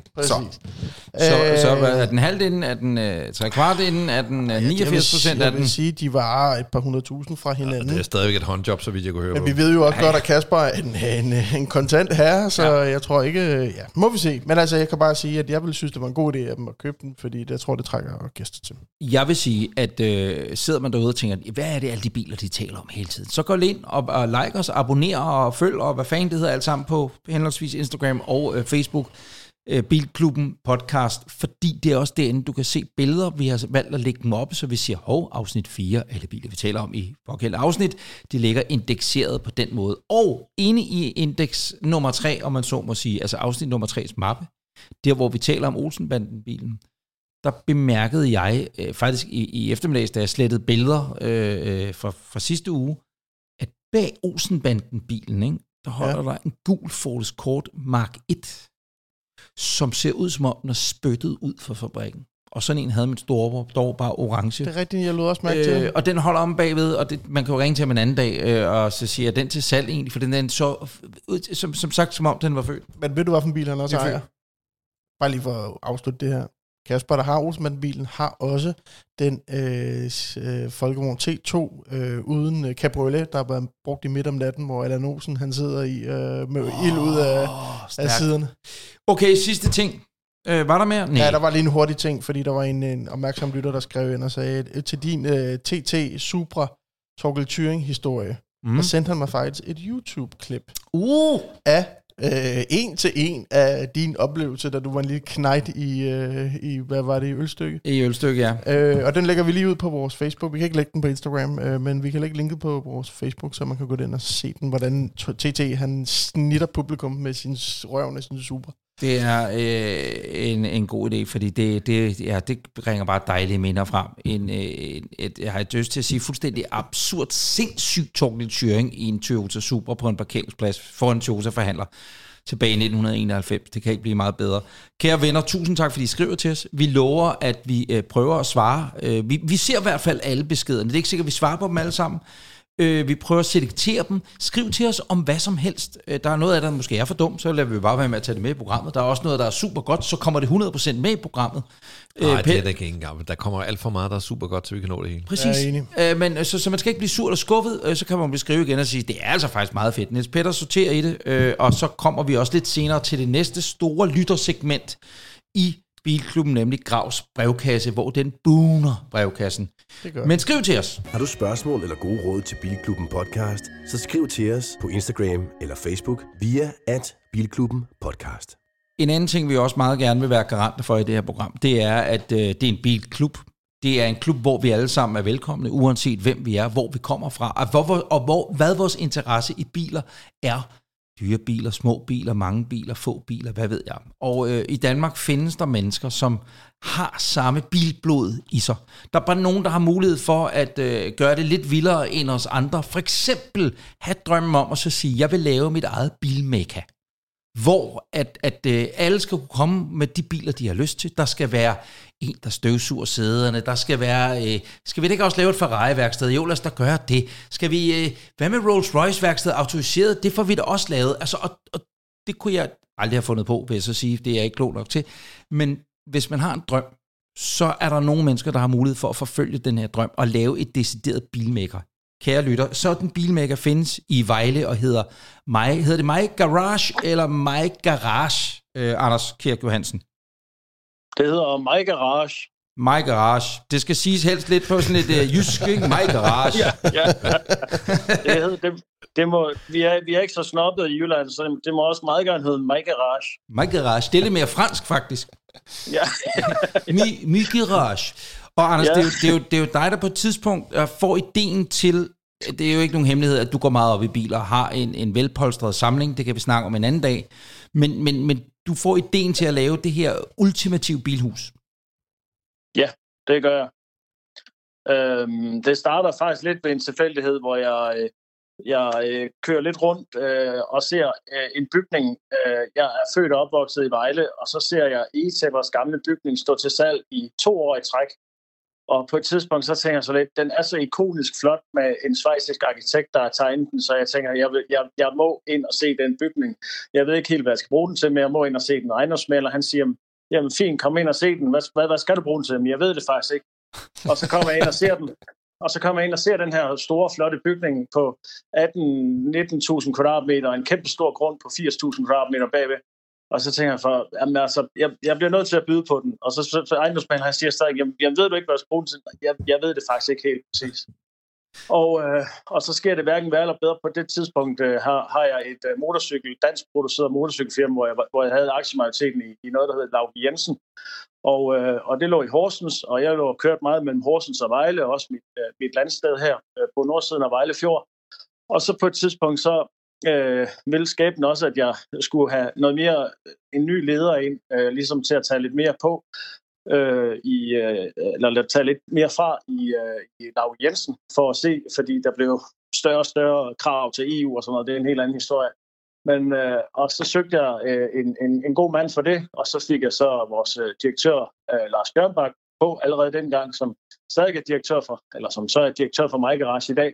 [SPEAKER 3] Præcis.
[SPEAKER 2] Så, så
[SPEAKER 3] Øh,
[SPEAKER 2] er den halvdelen, er den øh, tre kvart inden, er den øh, 89 procent
[SPEAKER 3] jeg
[SPEAKER 2] af
[SPEAKER 3] vil
[SPEAKER 2] den?
[SPEAKER 3] sige, de var et par hundredtusind fra hinanden.
[SPEAKER 4] Det er stadigvæk et håndjob, så vidt jeg kunne høre
[SPEAKER 3] Men
[SPEAKER 4] på.
[SPEAKER 3] vi ved jo også godt, at Kasper er en, en, en kontant herre, så ja. jeg tror ikke... Ja, må vi se. Men altså, jeg kan bare sige, at jeg ville synes, det var en god idé af dem at købe den, fordi jeg tror, det trækker gæster til.
[SPEAKER 2] Jeg vil sige, at øh, sidder man derude og tænker, hvad er det alle de biler, de taler om hele tiden? Så gå ind og, og like os, abonner og følg, og hvad fanden det hedder alt sammen på henholdsvis Instagram og øh, Facebook. Øh, Bilklubben podcast, fordi det er også derinde, du kan se billeder. Vi har valgt at lægge dem op, så vi siger, hov, afsnit 4, alle biler, vi taler om i pågældende afsnit, de ligger indekseret på den måde. Og inde i indeks nummer 3, om man så må sige, altså afsnit nummer 3's mappe, der hvor vi taler om Olsenbanden-bilen, der bemærkede jeg øh, faktisk i, i eftermiddags, da jeg slettede billeder øh, øh, fra, fra sidste uge, at bag Olsenbanden-bilen, ikke, der holder ja. der en gul Ford Escort Mark 1, som ser ud som om den er spyttet ud fra fabrikken. Og sådan en havde min store, dog bare orange.
[SPEAKER 3] Det er rigtigt, jeg lod også mærke til.
[SPEAKER 2] Øh, og den holder om bagved, og det, man kan jo ringe til ham en anden dag, øh, og så siger jeg, den til salg egentlig, for den er så, ud- som, som sagt, som om den var født.
[SPEAKER 3] Men ved du, hvilken bil han også
[SPEAKER 2] er
[SPEAKER 3] ejer? Bare lige for at afslutte det her. Kasper, der har Olsenbanden-bilen, har også den øh, øh, Folkevogn T2 øh, uden øh, cabriolet, der er blevet brugt i midt om natten, hvor Allan Olsen han sidder i øh, med oh, ild ud af, af siderne.
[SPEAKER 2] Okay, sidste ting. Øh, var der mere? Nej.
[SPEAKER 3] Ja, der var lige en hurtig ting, fordi der var en, en opmærksom lytter, der skrev ind og sagde, at til din øh, TT Supra Torkel Thuring-historie, mm. der sendte han mig faktisk et YouTube-klip
[SPEAKER 2] Uh,
[SPEAKER 3] af øh, en til en af din oplevelse, da du var en lille knejt i, øh, i hvad var det, i ølstykke.
[SPEAKER 2] i ølstykke, ja.
[SPEAKER 3] Øh, og den lægger vi lige ud på vores Facebook. Vi kan ikke lægge den på Instagram, øh, men vi kan lægge linket på vores Facebook, så man kan gå ind og se den, hvordan TT han snitter publikum med sin s- røv af sin super.
[SPEAKER 2] Det er øh, en, en god idé, fordi det, det, ja, det bringer bare dejlige minder frem. En, øh, en, et, jeg har lyst til at sige fuldstændig absurd, sindssygt Torgild Thuring i en Toyota Super på en parkeringsplads for en Toyota-forhandler tilbage i 1991. Det kan ikke blive meget bedre. Kære venner, tusind tak, fordi I skriver til os. Vi lover, at vi øh, prøver at svare. Øh, vi, vi ser i hvert fald alle beskederne. Det er ikke sikkert, at vi svarer på dem alle sammen. Øh, vi prøver at selektere dem. Skriv til os om hvad som helst. Øh, der er noget af det, der måske er for dumt, så lader vi bare være med at tage det med i programmet. Der er også noget, der er super godt, så kommer det 100% med i programmet.
[SPEAKER 4] Nej,
[SPEAKER 2] Øh,
[SPEAKER 4] det er det ikke engang. Der kommer alt for meget, der er super godt, så vi kan nå det hele.
[SPEAKER 2] Præcis.
[SPEAKER 3] Jeg er enig.
[SPEAKER 2] Øh, men øh, så, så man skal ikke blive sur eller skuffet, øh, så kan man blive skrive igen og sige, det er altså faktisk meget fedt. Niels Peter sorterer i det, øh, og så kommer vi også lidt senere til det næste store lyttersegment i Bilklubben, nemlig Gravs brevkasse, hvor den buner brevkassen.
[SPEAKER 3] Det gør
[SPEAKER 2] Men skriv til os.
[SPEAKER 1] Har du spørgsmål eller gode råd til Bilklubben Podcast, så skriv til os på Instagram eller Facebook via at Bilklubben Podcast.
[SPEAKER 2] En anden ting, vi også meget gerne vil være garanter for i det her program, det er, at øh, det er en bilklub. Det er en klub, hvor vi alle sammen er velkomne, uanset hvem vi er, hvor vi kommer fra, og, hvor, hvor- og hvor, hvad vores interesse i biler er. Dyre biler, små biler, mange biler, få biler, hvad ved jeg. Og øh, i Danmark findes der mennesker, som har samme bilblod i sig. Der er bare nogen, der har mulighed for at øh, gøre det lidt vildere end os andre. For eksempel have drømmen om at så sige, jeg vil lave mit eget bilmekka hvor at, at øh, alle skal kunne komme med de biler, de har lyst til. Der skal være en, der støvsuger sæderne. Der skal være... Øh, skal vi ikke også lave et Ferrari-værksted? Jo, lad os da gøre det. Skal vi... Øh, hvad med Rolls-Royce-værksted autoriseret? Det får vi da også lavet. Altså, og, og det kunne jeg aldrig have fundet på, vil jeg så sige. Det er jeg ikke klog nok til. Men hvis man har en drøm, så er der nogle mennesker, der har mulighed for at forfølge den her drøm og lave et decideret bilmaker. Kære lytter, sådan en bilmaker findes i Vejle og hedder My, hedder det My Garage eller My Garage, øh, Anders Kirk Johansen?
[SPEAKER 6] Det hedder My Garage.
[SPEAKER 2] My Garage. Det skal siges helst lidt på sådan et øh, jysk, ikke? My Garage.
[SPEAKER 6] Ja, ja. Det, hedder, det, det må, vi, er, vi er ikke så snobbet i Jylland, så det må også meget gerne hedde My Garage.
[SPEAKER 2] My Garage. Det er lidt mere fransk, faktisk.
[SPEAKER 6] Ja,
[SPEAKER 2] Mi, mi Garage. Og Anders,
[SPEAKER 6] Ja.
[SPEAKER 2] det, er jo, det, er jo, det er jo dig, der på et tidspunkt øh, får ideen til, det er jo ikke nogen hemmelighed, at du går meget op i biler og har en, en velpolstret samling, det kan vi snakke om en anden dag, men, men, men du får ideen til at lave det her ultimative bilhus.
[SPEAKER 6] det gør jeg. Øhm, det starter faktisk lidt ved en tilfældighed, hvor jeg, øh, jeg øh, kører lidt rundt øh, og ser øh, en bygning. Øh, jeg er født og opvokset i Vejle, og så ser jeg Etebers gamle bygning stå til salg i to år i træk. Og på et tidspunkt, så tænker jeg så lidt, den er så ikonisk flot med en svejsisk arkitekt, der har tegnet den, så jeg tænker, jeg, vil, jeg, jeg må ind og se den bygning. Jeg ved ikke helt, hvad jeg skal bruge den til, men jeg må ind og se den. Ejendomsmaler, han siger, jamen fint, kom ind og se den. Hvad, hvad, hvad skal du bruge den til? Men jeg ved det faktisk ikke. Og så kommer jeg ind og ser den. Og så kommer jeg ind og ser den her store, flotte bygning på 18-19.000 kvadratmeter, en kæmpe stor grund på 80.000 kvadratmeter bagved. Og så tænker jeg, for, jamen, altså, jeg, jeg bliver nødt til at byde på den. Og så, så, ejendomsmanden, han siger stadig, jamen, jamen, ved du ikke, hvad jeg skal bruge den til? Jeg, jeg ved det faktisk ikke helt præcis. Og, øh, og så sker det hverken værre eller bedre. På det tidspunkt øh, har, har jeg et øh, motorcykel, dansk produceret motorcykelfirma, hvor jeg, hvor jeg havde aktiemajoriteten i, i noget, der hedder Lauke Jensen. Og, øh, og det lå i Horsens, og jeg lå og kørt meget mellem Horsens og Vejle, og også mit, øh, mit landsted her øh, på nordsiden af Vejle Fjord. Og så på et tidspunkt, så øh, ville skæbnen også, at jeg skulle have noget mere, en ny leder ind, øh, ligesom til at tage lidt mere på, øh, i, øh, eller tage lidt mere fra i, øh, i Lav Jensen, for at se, fordi der blev større og større krav til EU og sådan noget. Det er en helt anden historie. Men, øh, og så søgte jeg øh, en, en, en god mand for det, og så fik jeg så vores øh, direktør, øh, Lars Bjørnbak, på allerede dengang, som stadig er direktør for, eller som så er direktør for My Garage i dag.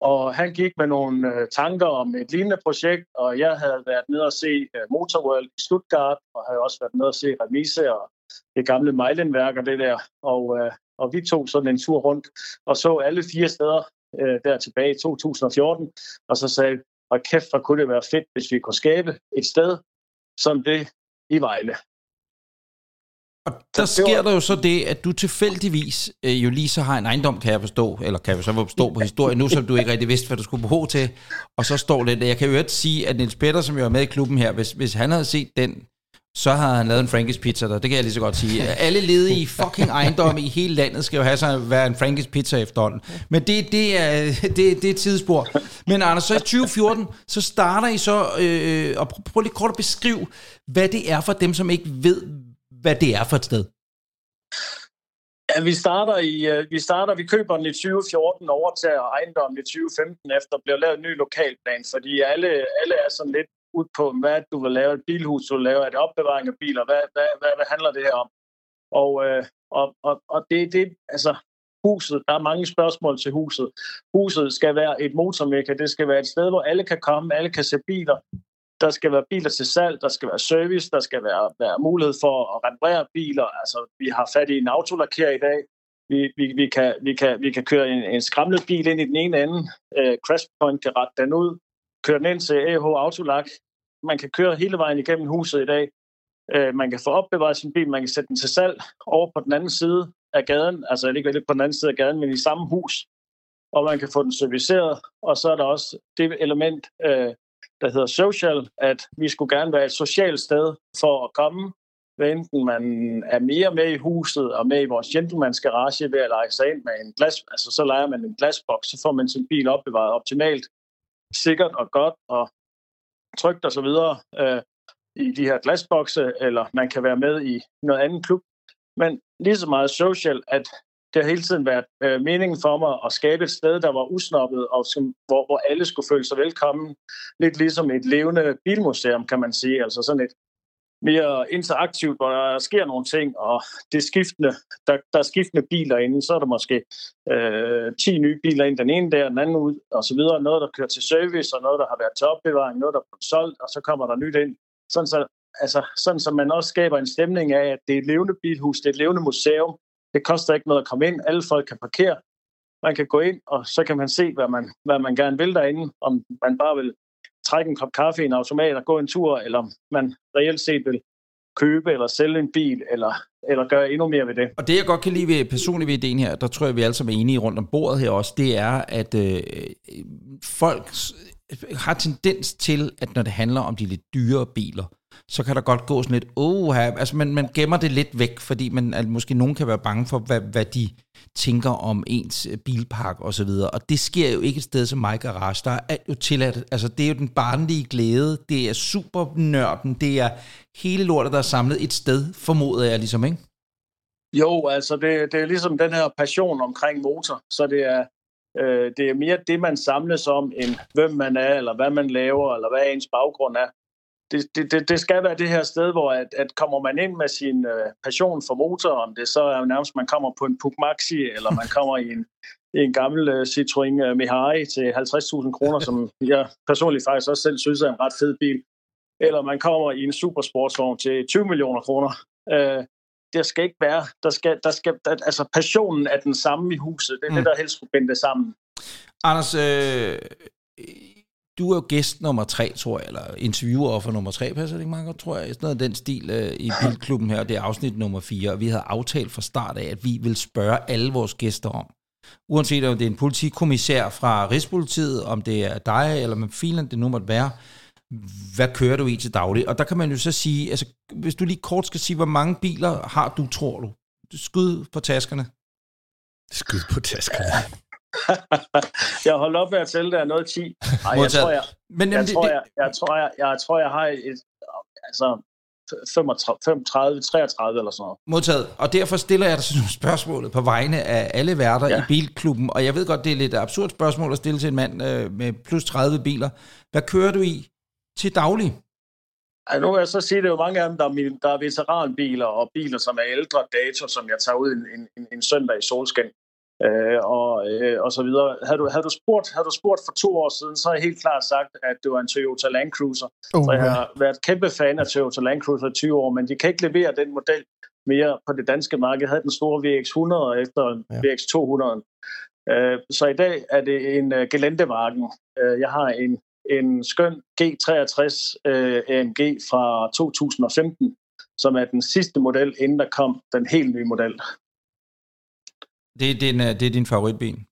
[SPEAKER 6] Og han gik med nogle øh, tanker om et lignende projekt, og jeg havde været nede og se øh, Motorworld i Stuttgart, og havde også været nede og se Remise og det gamle Mejlenværk og det der. Og, øh, og vi tog sådan en tur rundt og så alle fire steder der tilbage i 2014, og så sagde og kæft, hvor kunne det være fedt, hvis vi kunne skabe et sted som det i Vejle.
[SPEAKER 2] Og der sker der jo så det, at du tilfældigvis øh, jo lige så har en ejendom, kan jeg forstå, eller kan jeg så forstå på historien nu, som du ikke rigtig vidste, hvad du skulle bruge til, og så står det, jeg kan jo ikke sige, at Niels Peter, som jo er med i klubben her, hvis, hvis han havde set den, så har han lavet en Frankis Pizza der. Det kan jeg lige så godt sige. Alle ledige fucking ejendomme i hele landet skal jo have sig være en Frankis Pizza efterhånden. Men det, det, er, det, det er et tidsspor. Men Anders, så i 2014, så starter I så, øh, og prøv lige kort at beskrive, hvad det er for dem, som ikke ved, hvad det er for et sted.
[SPEAKER 6] Ja, vi starter, i, øh, vi starter, vi køber den i 2014, overtager ejendommen i 2015, efter at blive lavet en ny lokalplan, fordi alle, alle er sådan lidt ud på, hvad du vil lave, et bilhus du vil lave, er det opbevaring af biler, hvad, hvad, hvad, hvad handler det her om? Og, uh, og, og, og det, det, altså, huset, der er mange spørgsmål til huset. Huset skal være et motormekka, det skal være et sted, hvor alle kan komme, alle kan se biler, der skal være biler til salg, der skal være service, der skal være, være mulighed for at reparere biler. Altså, vi har fat i en autolakker i dag. Vi, vi, vi, kan, vi, kan, vi kan køre en, en skramlet bil ind i den ene ende. Øh, Crashpoint kan rette den ud. Køre den ind til AH Autolak. Man kan køre hele vejen igennem huset i dag. Øh, man kan få opbevaret sin bil. Man kan sætte den til salg over på den anden side af gaden. Altså ikke lidt på den anden side af gaden, men i samme hus. Og man kan få den serviceret. Og så er der også det element, Øh, der hedder social, at vi skulle gerne være et socialt sted for at komme, hvad enten man er mere med i huset og med i vores gentleman's garage ved at lege sig ind med en glas, altså så leger man en glasboks, så får man sin bil opbevaret optimalt, sikkert og godt og trygt og så videre øh, i de her glasbokse, eller man kan være med i noget andet klub. Men lige så meget social, at det har hele tiden været øh, meningen for mig at skabe et sted, der var usnoppet, og som, hvor, hvor alle skulle føle sig velkommen. Lidt ligesom et levende bilmuseum, kan man sige. Altså sådan et mere interaktivt, hvor der sker nogle ting, og det skiftende, der, der er skiftende biler inde, så er der måske øh, 10 nye biler ind, den ene der, den anden ud, og så videre. Noget, der kører til service, og noget, der har været til opbevaring, noget, der er solgt, og så kommer der nyt ind. Sådan så, altså, sådan så man også skaber en stemning af, at det er et levende bilhus, det er et levende museum, det koster ikke noget at komme ind. Alle folk kan parkere. Man kan gå ind, og så kan man se, hvad man, hvad man gerne vil derinde. Om man bare vil trække en kop kaffe i en automat og gå en tur, eller om man reelt set vil købe eller sælge en bil, eller, eller gøre endnu mere ved det.
[SPEAKER 2] Og det, jeg godt kan lide ved, personligt ved ideen her, der tror jeg, vi alle sammen er enige rundt om bordet her også, det er, at øh, folk har tendens til, at når det handler om de lidt dyre biler, så kan der godt gå sådan lidt, oh, altså man, man gemmer det lidt væk, fordi man, altså, måske nogen kan være bange for, hvad, hvad de tænker om ens øh, bilpark og så videre. Og det sker jo ikke et sted som mig Garage. Der er alt jo tilladt. Altså det er jo den barnlige glæde. Det er super nørden. Det er hele lortet, der er samlet et sted, formoder jeg ligesom, ikke?
[SPEAKER 6] Jo, altså det, det er ligesom den her passion omkring motor. Så det er, øh, det er mere det, man samles om, end hvem man er, eller hvad man laver, eller hvad ens baggrund er det, det, det skal være det her sted, hvor at, at kommer man ind med sin øh, passion for motor, om det så er nærmest, man kommer på en Puk Maxi, eller man kommer i en, i en gammel øh, Citroën øh, Mihai til 50.000 kroner, som jeg personligt faktisk også selv synes er en ret fed bil, eller man kommer i en supersportsvogn til 20 millioner kroner. Øh, det skal ikke være, der skal, der skal, der, altså passionen er den samme i huset, det er mm. det, der helst skulle binde det sammen.
[SPEAKER 2] Anders, øh, du er jo gæst nummer tre, tror jeg, eller interviewer for nummer tre, passer det ikke meget godt, tror jeg, sådan noget den stil øh, i Bilklubben her, det er afsnit nummer fire, og vi havde aftalt fra start af, at vi vil spørge alle vores gæster om, uanset om det er en politikommissær fra Rigspolitiet, om det er dig, eller med filen det nu måtte være, hvad kører du i til daglig? Og der kan man jo så sige, altså, hvis du lige kort skal sige, hvor mange biler har du, tror du? Skud på taskerne.
[SPEAKER 4] Skud på taskerne.
[SPEAKER 6] jeg holdt op med at tælle, der er noget 10. Ej, jeg tror, jeg, Men, jeg, tror, jeg, jeg, tror, jeg, jeg, tror, jeg har et, altså 35, 35, 33 eller sådan noget.
[SPEAKER 2] Modtaget. Og derfor stiller jeg dig spørgsmålet på vegne af alle værter ja. i Bilklubben. Og jeg ved godt, det er lidt absurd spørgsmål at stille til en mand øh, med plus 30 biler. Hvad kører du i til daglig?
[SPEAKER 6] Altså, nu vil jeg så sige, at det er jo mange af dem, der er, der er veteranbiler og biler, som er ældre dato, som jeg tager ud en, en, en søndag i solskin øh, og, øh, og så videre. Havde du, havde, du spurgt, havde du spurgt for to år siden, så har jeg helt klart sagt, at det var en Toyota Land Cruiser. Uh, så jeg har været kæmpe fan af Toyota Land Cruiser i 20 år, men de kan ikke levere den model mere på det danske marked. Jeg havde den store VX100 efter ja. VX200. Øh, så i dag er det en uh, Gelendewagen. Uh, jeg har en, en skøn G63 uh, AMG fra 2015, som er den sidste model, inden der kom den helt nye model.
[SPEAKER 2] Det er din, øh, det er din favoritben?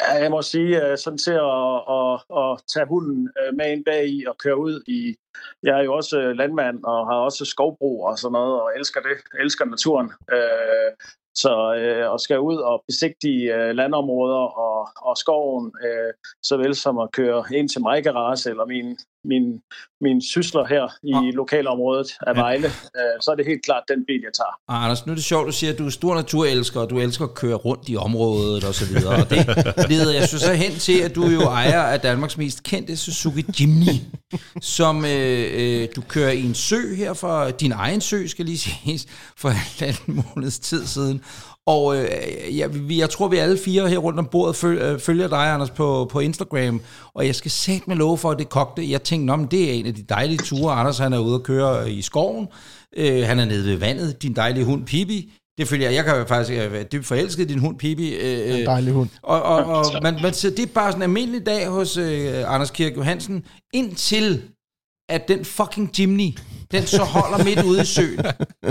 [SPEAKER 6] Ja, jeg må sige, øh, sådan til at, at, at tage hunden øh, med ind bag i og køre ud i... Jeg er jo også landmand og har også skovbrug og sådan noget, og elsker det, elsker naturen. Så øh, at skal ud og besigtige øh, landområder og, og skoven, øh, såvel som at køre ind til mig garage eller min, min, min sysler her i ja. lokalområdet af Vejle, øh, så er det helt klart den bil, jeg tager.
[SPEAKER 2] Ah, Anders, nu er det sjovt, du siger, at du er stor naturelsker, og du elsker at køre rundt i området og så videre. Og det leder jeg så hen til, at du jo ejer af Danmarks mest kendte Suzuki Jimny, som øh, øh, du kører i en sø her for din egen sø, skal lige siges, for en måneds tid siden. Og øh, jeg, jeg tror, vi alle fire her rundt om bordet øh, følger dig, Anders, på, på Instagram. Og jeg skal sætte med love for, at det kogte. Jeg tænkte, om det er en af de dejlige ture. Anders, han er ude at køre i skoven. Øh, han er nede ved vandet. Din dejlige hund, Pibi. Det følger jeg. Jeg kan faktisk være dybt forelsket i din hund, Pibi.
[SPEAKER 3] Øh, en dejlig hund.
[SPEAKER 2] Og, og, og man, man, det er bare sådan en almindelig dag hos øh, Anders Kirk Johansen, indtil at den fucking Jimny, den så holder midt ude i søen.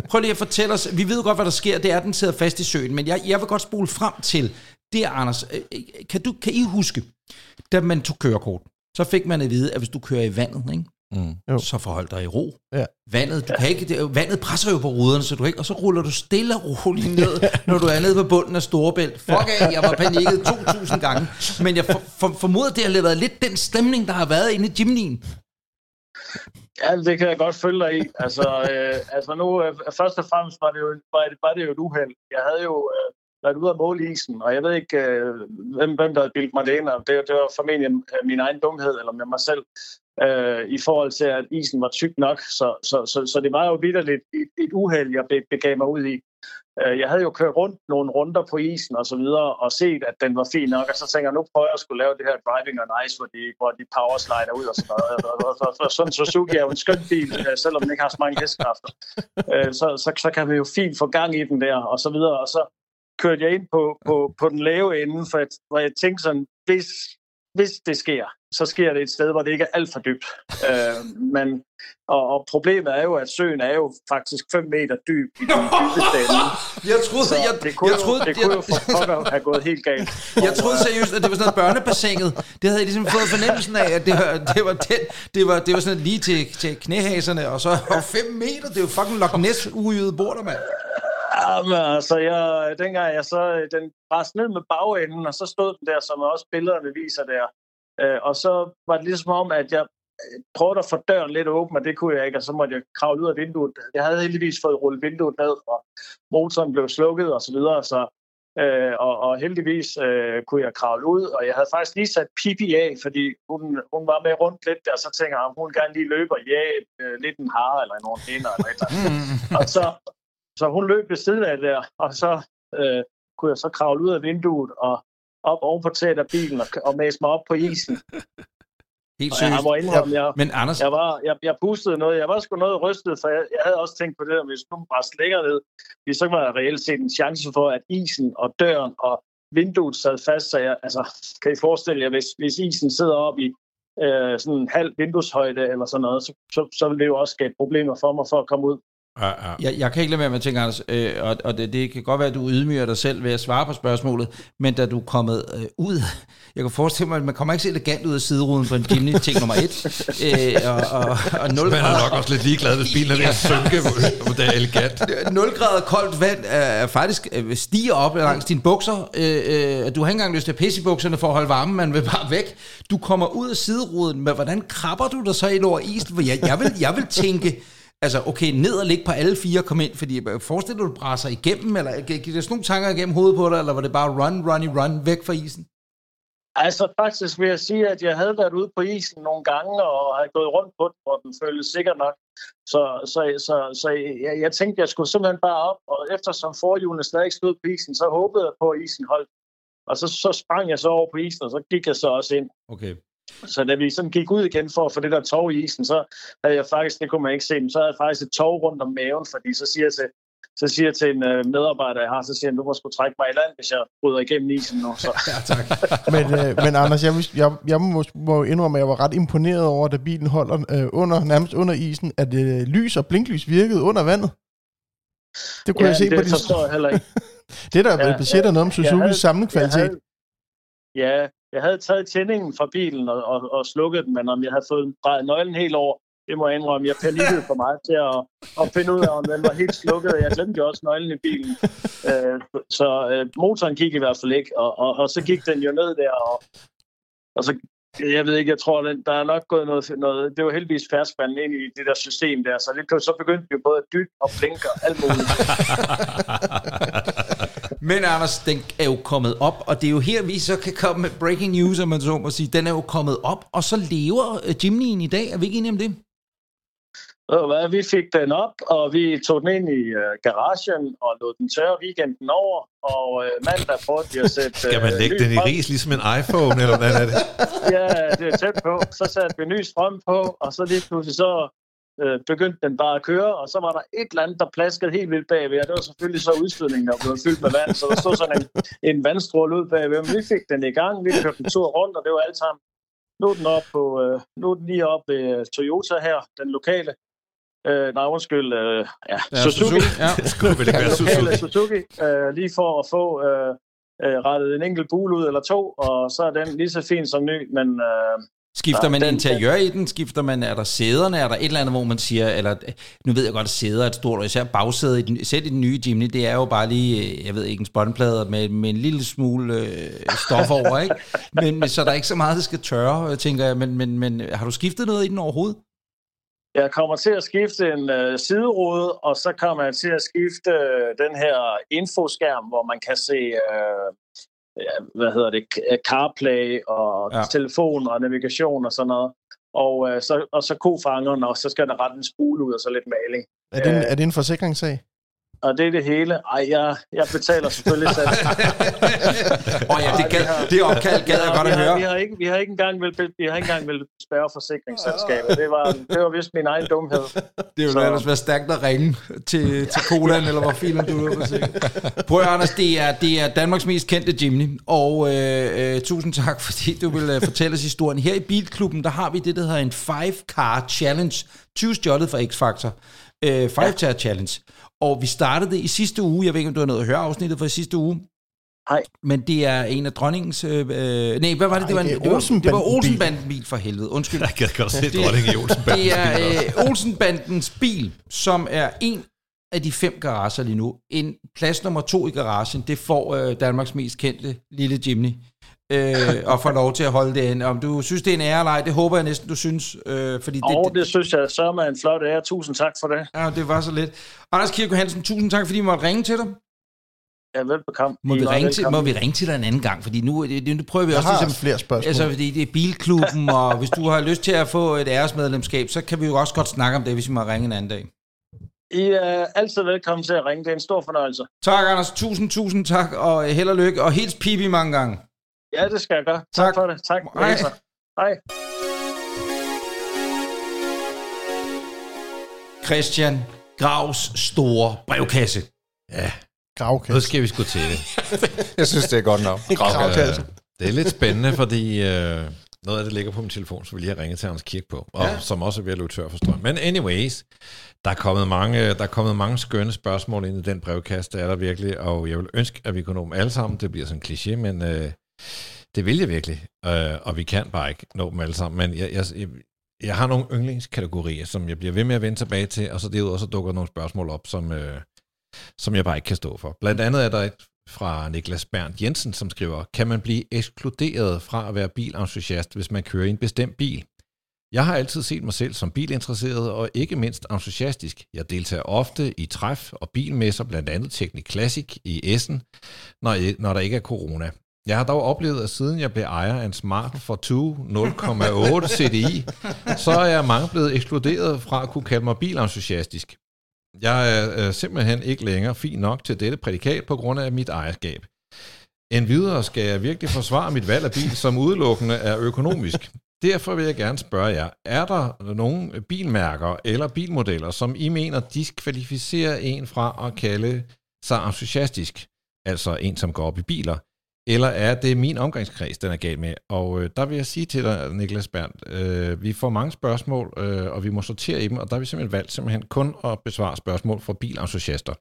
[SPEAKER 2] Prøv lige at fortælle os, vi ved godt, hvad der sker, det er, at den sidder fast i søen, men jeg, jeg vil godt spole frem til, det er Anders, øh, øh, kan, du, kan I huske, da man tog kørekort, så fik man at vide, at hvis du kører i vandet, ikke? Mm. så forhold dig i ro. Ja. Vandet, du kan ikke, det, vandet presser jo på ruderne, så du ikke, og så ruller du stille og roligt ned, når du er nede på bunden af Storebælt. Fuck af, jeg var panikket 2000 gange. Men jeg for, for, formoder, det har været lidt den stemning, der har været inde i Jimnyen.
[SPEAKER 6] Ja, det kan jeg godt følge dig i. Altså, øh, altså nu, øh, først og fremmest var det jo, var det, var det jo et uheld. Jeg havde jo øh, været ude af målisen, og jeg ved ikke, øh, hvem, hvem der havde bildt mig det ind. Det, det var formentlig øh, min egen dumhed, eller med mig selv, øh, i forhold til, at isen var tyk nok. Så, så, så, så det var jo vidderligt et, et uheld, jeg begav mig ud i. Øh, jeg havde jo kørt rundt nogle runder på isen og så videre, og set, at den var fin nok, og så tænker jeg, nu prøver jeg at skulle lave det her driving on ice, hvor de, hvor de power slider ud og sådan noget. Og, sådan Suzuki er jo en skøn bil, øh, selvom den ikke har så mange hestekræfter. Øh, så, så, så kan vi jo fint få gang i den der, og så videre. Og så kørte jeg ind på, på, på den lave ende, for jeg, hvor jeg tænkte sådan, hvis, hvis det sker, så sker det et sted, hvor det ikke er alt for dybt. Øh, men, og, og problemet er jo, at søen er jo faktisk 5 meter dyb i den dybeste ende.
[SPEAKER 2] Jeg troede, jeg,
[SPEAKER 6] det kunne,
[SPEAKER 2] jeg troede,
[SPEAKER 6] jo, det kunne jo for have gået helt galt.
[SPEAKER 2] Jeg troede seriøst, at det var sådan noget børnebassinet. Det havde jeg ligesom fået fornemmelsen af, at det var, det var, det, det var, det var sådan lige til, til knæhaserne, og så 5 meter, det er jo fucking Loch Ness uhydet border, mand.
[SPEAKER 6] Jamen, altså, jeg, dengang jeg så, den bræst ned med bagenden, og så stod den der, som også billederne viser der, Øh, og så var det ligesom om, at jeg øh, prøvede at få døren lidt åben, og det kunne jeg ikke, og så måtte jeg kravle ud af vinduet. Jeg havde heldigvis fået rullet vinduet ned, og motoren blev slukket og så videre, så Øh, og, og heldigvis øh, kunne jeg kravle ud, og jeg havde faktisk lige sat Pippi af, fordi hun, hun var med rundt lidt der, så tænker jeg, hun gerne lige løbe og jage øh, lidt en hare eller nogle hænder eller et eller andet. og så, så hun løb ved siden af der, og så øh, kunne jeg så kravle ud af vinduet og op oven på taget af bilen og, og mase mig op på isen.
[SPEAKER 2] Helt seriøst.
[SPEAKER 6] Jeg må indrømme, jeg,
[SPEAKER 2] Men Anders...
[SPEAKER 6] jeg, var, jeg, jeg pustede noget. Jeg var sgu noget rystet, for jeg, jeg havde også tænkt på det, at hvis nu bare slækker ned, så var der reelt set en chance for, at isen og døren og vinduet sad fast. Så jeg, altså, kan I forestille jer, hvis, hvis isen sidder op i øh, sådan en halv vindueshøjde eller sådan noget, så, så, så vil det jo også skabe problemer for mig for at komme ud.
[SPEAKER 2] Ja, ja. Jeg, jeg kan ikke lade være med at tænke, Anders, øh, og, og det, det kan godt være, at du ydmyger dig selv ved at svare på spørgsmålet, men da du er kommet øh, ud, jeg kan forestille mig, at man kommer ikke så elegant ud af sideruden på en Jimny, ting nummer et, øh, og, og, og 0
[SPEAKER 4] Man er nok også lidt ligeglad, hvis bilen er ved at synke, hvor det er elegant.
[SPEAKER 2] 0 grader koldt vand er, er faktisk øh, stiger op langs dine bukser. Øh, øh, du har ikke engang lyst til at pisse i bukserne for at holde varmen, man vil bare væk. Du kommer ud af sideruden, men hvordan krabber du dig så ind over isen? For jeg, jeg, vil, jeg vil tænke, Altså, okay, ned og ligge på alle fire komme ind, fordi forestiller du, du brænder igennem, eller gik der sådan nogle tanker igennem hovedet på dig, eller var det bare run, run, run, væk fra isen?
[SPEAKER 6] Altså, faktisk vil jeg sige, at jeg havde været ude på isen nogle gange, og havde gået rundt på den, hvor den føltes sikker nok. Så, så, så, så jeg, jeg tænkte, jeg skulle simpelthen bare op, og eftersom forhjulene stadig stod på isen, så håbede jeg på, at isen holdt. Og så, så sprang jeg så over på isen, og så gik jeg så også ind.
[SPEAKER 2] Okay.
[SPEAKER 6] Så da vi sådan gik ud igen for at få det der tog i isen, så havde jeg faktisk, det kunne man ikke se, men så havde jeg faktisk et tog rundt om maven, fordi så siger jeg til, så siger jeg til en øh, medarbejder, jeg har, så siger han, du må sgu trække mig i land, hvis jeg bryder igennem isen nu. Så.
[SPEAKER 2] ja, tak.
[SPEAKER 3] men, øh, men Anders, jeg, jeg, jeg må, må indrømme, at jeg var ret imponeret over, da bilen holder øh, under, nærmest under isen, at øh, lys og blinklys virkede under vandet. Det kunne
[SPEAKER 6] ja,
[SPEAKER 3] jeg se
[SPEAKER 6] det
[SPEAKER 3] på de...
[SPEAKER 6] forstår jeg heller ikke.
[SPEAKER 3] det der ja, budget er noget om Suzuki's ja, havde,
[SPEAKER 6] Ja, jeg havde taget tændingen fra bilen og, og, og slukket den, men om jeg havde fået drejet nøglen helt over, det må jeg indrømme. Jeg panikkede for mig til at, at finde ud af, om den var helt slukket. Jeg glemte jo også nøglen i bilen. Øh, så øh, motoren gik i hvert fald ikke, og, og, og så gik den jo ned der, og, og så jeg ved ikke, jeg tror, den, der er nok gået noget, noget det var heldigvis færdspandet ind i det der system der, så det, så begyndte vi jo både at dytte og blinke og alt muligt.
[SPEAKER 2] Men Anders, den er jo kommet op, og det er jo her, vi så kan komme med breaking news, om man så må sige. Den er jo kommet op, og så lever øh, Jimny'en i dag. Er vi ikke enige om det?
[SPEAKER 6] Hvad, vi fik den op, og vi tog den ind i uh, garagen og lod den tørre weekenden over, og uh, mandag prøvede vi at sætte...
[SPEAKER 4] Skal man lægge den i ris ligesom en iPhone, eller hvad er det?
[SPEAKER 6] ja, det er tæt på. Så satte vi ny strøm på, og så lige pludselig så uh, begyndte den bare at køre, og så var der et eller andet, der plaskede helt vildt bagved, og det var selvfølgelig så udstødningen, der blev fyldt med vand, så der stod sådan en, en vandstråle ud bagved, men vi fik den i gang, vi kørte en tur rundt, og det var alt sammen nu er den, op på, uh, nu er den lige op ved Toyota her, den lokale, Øh, nej, undskyld. Øh, ja, ja, Suzuki.
[SPEAKER 2] Suzuki. Ja.
[SPEAKER 4] Det være Suzuki.
[SPEAKER 6] Suzuki. Øh, lige for at få øh, øh, rettet en enkelt bule ud eller to, og så er den lige så fin som ny, men... Øh,
[SPEAKER 2] Skifter man
[SPEAKER 6] den-
[SPEAKER 2] interiør i den? Skifter man, er der sæderne? Er der et eller andet, hvor man siger, eller nu ved jeg godt, at sæder er et stort, og især bagsædet, i den, selv i den nye Jimny, det er jo bare lige, øh, jeg ved ikke, en spåndplade med, med en lille smule øh, stof over, ikke? Men, men så der er ikke så meget, der skal tørre, øh, tænker jeg, men, men, men har du skiftet noget i den overhovedet?
[SPEAKER 6] Jeg kommer til at skifte en øh, siderude, og så kommer jeg til at skifte øh, den her infoskærm, hvor man kan se, øh, hvad hedder det, K- CarPlay og
[SPEAKER 2] Ja.
[SPEAKER 6] ja. telefon og navigation og sådan noget. Og, øh, så, og så kofangeren, og så skal der rette en spule ud og så lidt maling.
[SPEAKER 3] Er det, en, er det en forsikringssag?
[SPEAKER 6] Og det er det hele. Ej, jeg, jeg betaler selvfølgelig selv.
[SPEAKER 2] Åh oh, ja, det, gad, det opkald gad jeg godt
[SPEAKER 6] vi
[SPEAKER 2] at
[SPEAKER 6] har,
[SPEAKER 2] høre.
[SPEAKER 6] Vi har ikke, vi har ikke engang vil, vi har ikke engang vil spørge forsikringsselskabet. Det var, det var vist min egen dumhed.
[SPEAKER 2] Det vil
[SPEAKER 6] Så-
[SPEAKER 2] ellers være stærkt at ringe til, til Kolan, eller hvor filen du er på Prøv at Anders, det er, det er Danmarks mest kendte Jimny, og øh, øh, tusind tak, fordi du vil øh, fortælle os historien. Her i Bilklubben, der har vi det, der hedder en 5-car challenge, 20 stjålet fra X-Factor. Øh, 5-car challenge. Og vi startede det i sidste uge, jeg ved ikke, om du har nået at høre afsnittet fra i sidste uge,
[SPEAKER 6] Nej,
[SPEAKER 2] men det er en af dronningens... Øh, øh, nej, hvad var det? Det var, en,
[SPEAKER 3] det er
[SPEAKER 2] det var, det var
[SPEAKER 3] Olsenbanden-bil.
[SPEAKER 2] Olsenbanden-bil for helvede. Undskyld.
[SPEAKER 4] Jeg kan godt se
[SPEAKER 2] Det-
[SPEAKER 4] dronning i Olsen.
[SPEAKER 2] Det er øh, Olsenbandens bil, som er en af de fem garager lige nu. En plads nummer to i garagen, det får øh, Danmarks mest kendte lille Jimny. Øh, og får lov til at holde det ind. Om du synes, det er en ære eller ej, det håber jeg næsten, du synes. Øh, fordi det,
[SPEAKER 6] og
[SPEAKER 2] det,
[SPEAKER 6] det synes jeg så er en flot ære. Tusind tak for det.
[SPEAKER 2] ja, det var så lidt. Anders Kirke Hansen, tusind tak, fordi vi måtte ringe til dig.
[SPEAKER 6] Ja, velbekomme.
[SPEAKER 2] Må
[SPEAKER 6] I
[SPEAKER 2] vi,
[SPEAKER 6] er
[SPEAKER 2] ringe til, må vi ringe til dig en anden gang? Fordi nu, det, nu prøver vi
[SPEAKER 3] Jeg
[SPEAKER 2] også
[SPEAKER 3] har
[SPEAKER 2] ligesom...
[SPEAKER 3] flere spørgsmål.
[SPEAKER 2] Altså, fordi det er bilklubben, og hvis du har lyst til at få et æresmedlemskab, så kan vi jo også godt snakke om det, hvis vi må ringe en anden dag.
[SPEAKER 6] I er altid velkommen til at ringe. Det er en stor fornøjelse.
[SPEAKER 2] Tak, Anders. Tusind, tusind tak, og held og lykke, og hils Pibi mange gange.
[SPEAKER 6] Ja, det skal jeg gøre. Tak,
[SPEAKER 2] Tak.
[SPEAKER 6] for det. Tak.
[SPEAKER 2] Hej.
[SPEAKER 6] Hej.
[SPEAKER 2] Christian Gravs store brevkasse.
[SPEAKER 4] Ja, nu
[SPEAKER 3] Gravkasse.
[SPEAKER 4] skal vi sgu til det.
[SPEAKER 5] Jeg synes, det er godt nok.
[SPEAKER 3] Gravkasse.
[SPEAKER 4] Det er lidt spændende, fordi øh, noget af det ligger på min telefon, så vil jeg have ringet til Hans Kirk på, og
[SPEAKER 2] Ja.
[SPEAKER 4] som også er ved at løbe tør for strøm. Men anyways, der er, kommet mange, der er kommet mange skønne spørgsmål ind i den brevkast, det er der virkelig, og jeg vil ønske, at vi kunne nå dem alle sammen. Det bliver sådan en kliché, men øh, det vil jeg virkelig, øh, og vi kan bare ikke nå dem alle sammen. Men jeg, jeg, jeg, har nogle yndlingskategorier, som jeg bliver ved med at vende tilbage til, og så derudover så dukker nogle spørgsmål op, som, øh, som jeg bare ikke kan stå for. Blandt andet er der et fra Niklas Berndt Jensen, som skriver, kan man blive ekskluderet fra at være bilentusiast, hvis man kører i en bestemt bil? Jeg har altid set mig selv som bilinteresseret og ikke mindst entusiastisk. Jeg deltager ofte i træf og bilmesser, blandt andet Teknik Classic i Essen, når, når der ikke er corona. Jeg har dog oplevet, at siden jeg blev ejer af en Smart Fortwo 0,8 CDI, så er jeg mange blevet ekskluderet fra at kunne kalde mig bilentusiastisk. Jeg er øh, simpelthen ikke længere fin nok til dette prædikat på grund af mit ejerskab. Endvidere skal jeg virkelig forsvare mit valg af bil, som udelukkende er økonomisk. Derfor vil jeg gerne spørge jer, er der nogle bilmærker eller bilmodeller, som I mener diskvalificerer en fra at kalde sig entusiastisk, altså en, som går op i biler, eller er det min omgangskreds, den er galt med? Og øh, der vil jeg sige til dig, Niklas Berndt, øh, vi får mange spørgsmål, øh, og vi må sortere i dem, og der har vi simpelthen valgt simpelthen kun at besvare spørgsmål fra bilentusiaster.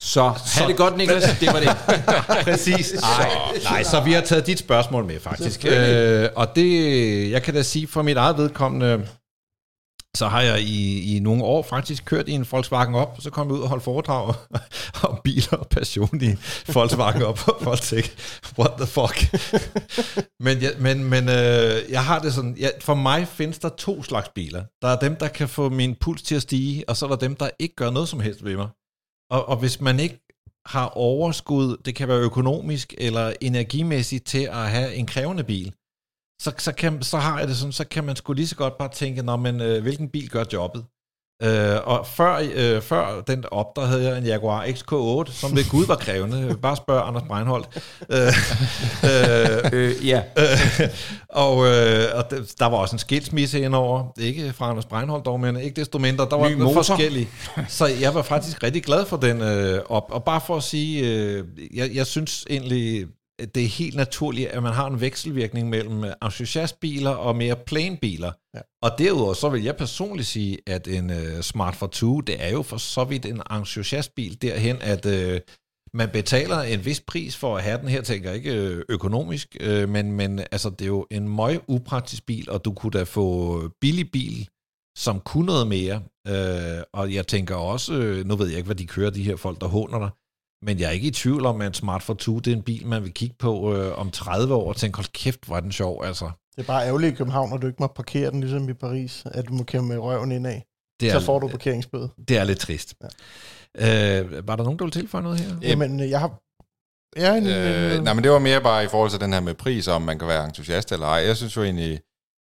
[SPEAKER 2] Så have det godt, Niklas. Det var det.
[SPEAKER 4] Præcis. Nej, nej, så vi har taget dit spørgsmål med, faktisk. Øh, og det, jeg kan da sige for mit eget vedkommende, så har jeg i, i nogle år faktisk kørt i en Volkswagen op, så kom jeg ud og holdt foredrag om biler og passion i Volkswagen op, og folk tænkte, what the fuck? men jeg, men, men øh, jeg har det sådan, ja, for mig findes der to slags biler. Der er dem, der kan få min puls til at stige, og så er der dem, der ikke gør noget som helst ved mig. Og, og hvis man ikke har overskud, det kan være økonomisk eller energimæssigt til at have en krævende bil, så, så, kan, så har jeg det sådan, så kan man sgu lige så godt bare tænke, Nå, men, øh, hvilken bil gør jobbet? Øh, og før, øh, før den op, der havde jeg en Jaguar XK8, som ved Gud var krævende. Bare spørg Anders Breinholt. øh,
[SPEAKER 2] øh, øh, ja.
[SPEAKER 4] Øh, og, øh, og der var også en skilsmisse indover. Ikke fra Anders Breinholt dog, men ikke desto mindre. Der var
[SPEAKER 2] Ny motor.
[SPEAKER 4] forskellige. Så jeg var faktisk rigtig glad for den øh, op. Og bare for at sige, øh, jeg, jeg synes egentlig, det er helt naturligt, at man har en vekselvirkning mellem entusiastbiler og mere plain biler. Ja. Og derudover så vil jeg personligt sige, at en uh, Smart for 2, det er jo for så vidt en entusiastbil derhen, at uh, man betaler en vis pris for at have den her, tænker jeg ikke økonomisk, uh, men, men altså, det er jo en meget upraktisk bil, og du kunne da få billig bil, som kunne noget mere. Uh, og jeg tænker også, nu ved jeg ikke, hvad de kører, de her folk, der håner dig, men jeg er ikke i tvivl om, at en Smart Fortwo, det er en bil, man vil kigge på øh, om 30 år og tænke, hold kæft, hvor er den sjov, altså.
[SPEAKER 3] Det er bare ærgerligt i København, at du ikke må parkere den, ligesom i Paris, at du må kæmpe med røven indad.
[SPEAKER 4] Det er,
[SPEAKER 3] så får du parkeringsbøde.
[SPEAKER 4] Det er lidt trist. Ja. Øh, var der nogen, der ville tilføje noget her?
[SPEAKER 3] Jamen, jeg har... Ja, en,
[SPEAKER 5] øh, nej, men det var mere bare i forhold til den her med pris, om man kan være entusiast eller ej. Jeg synes jo egentlig,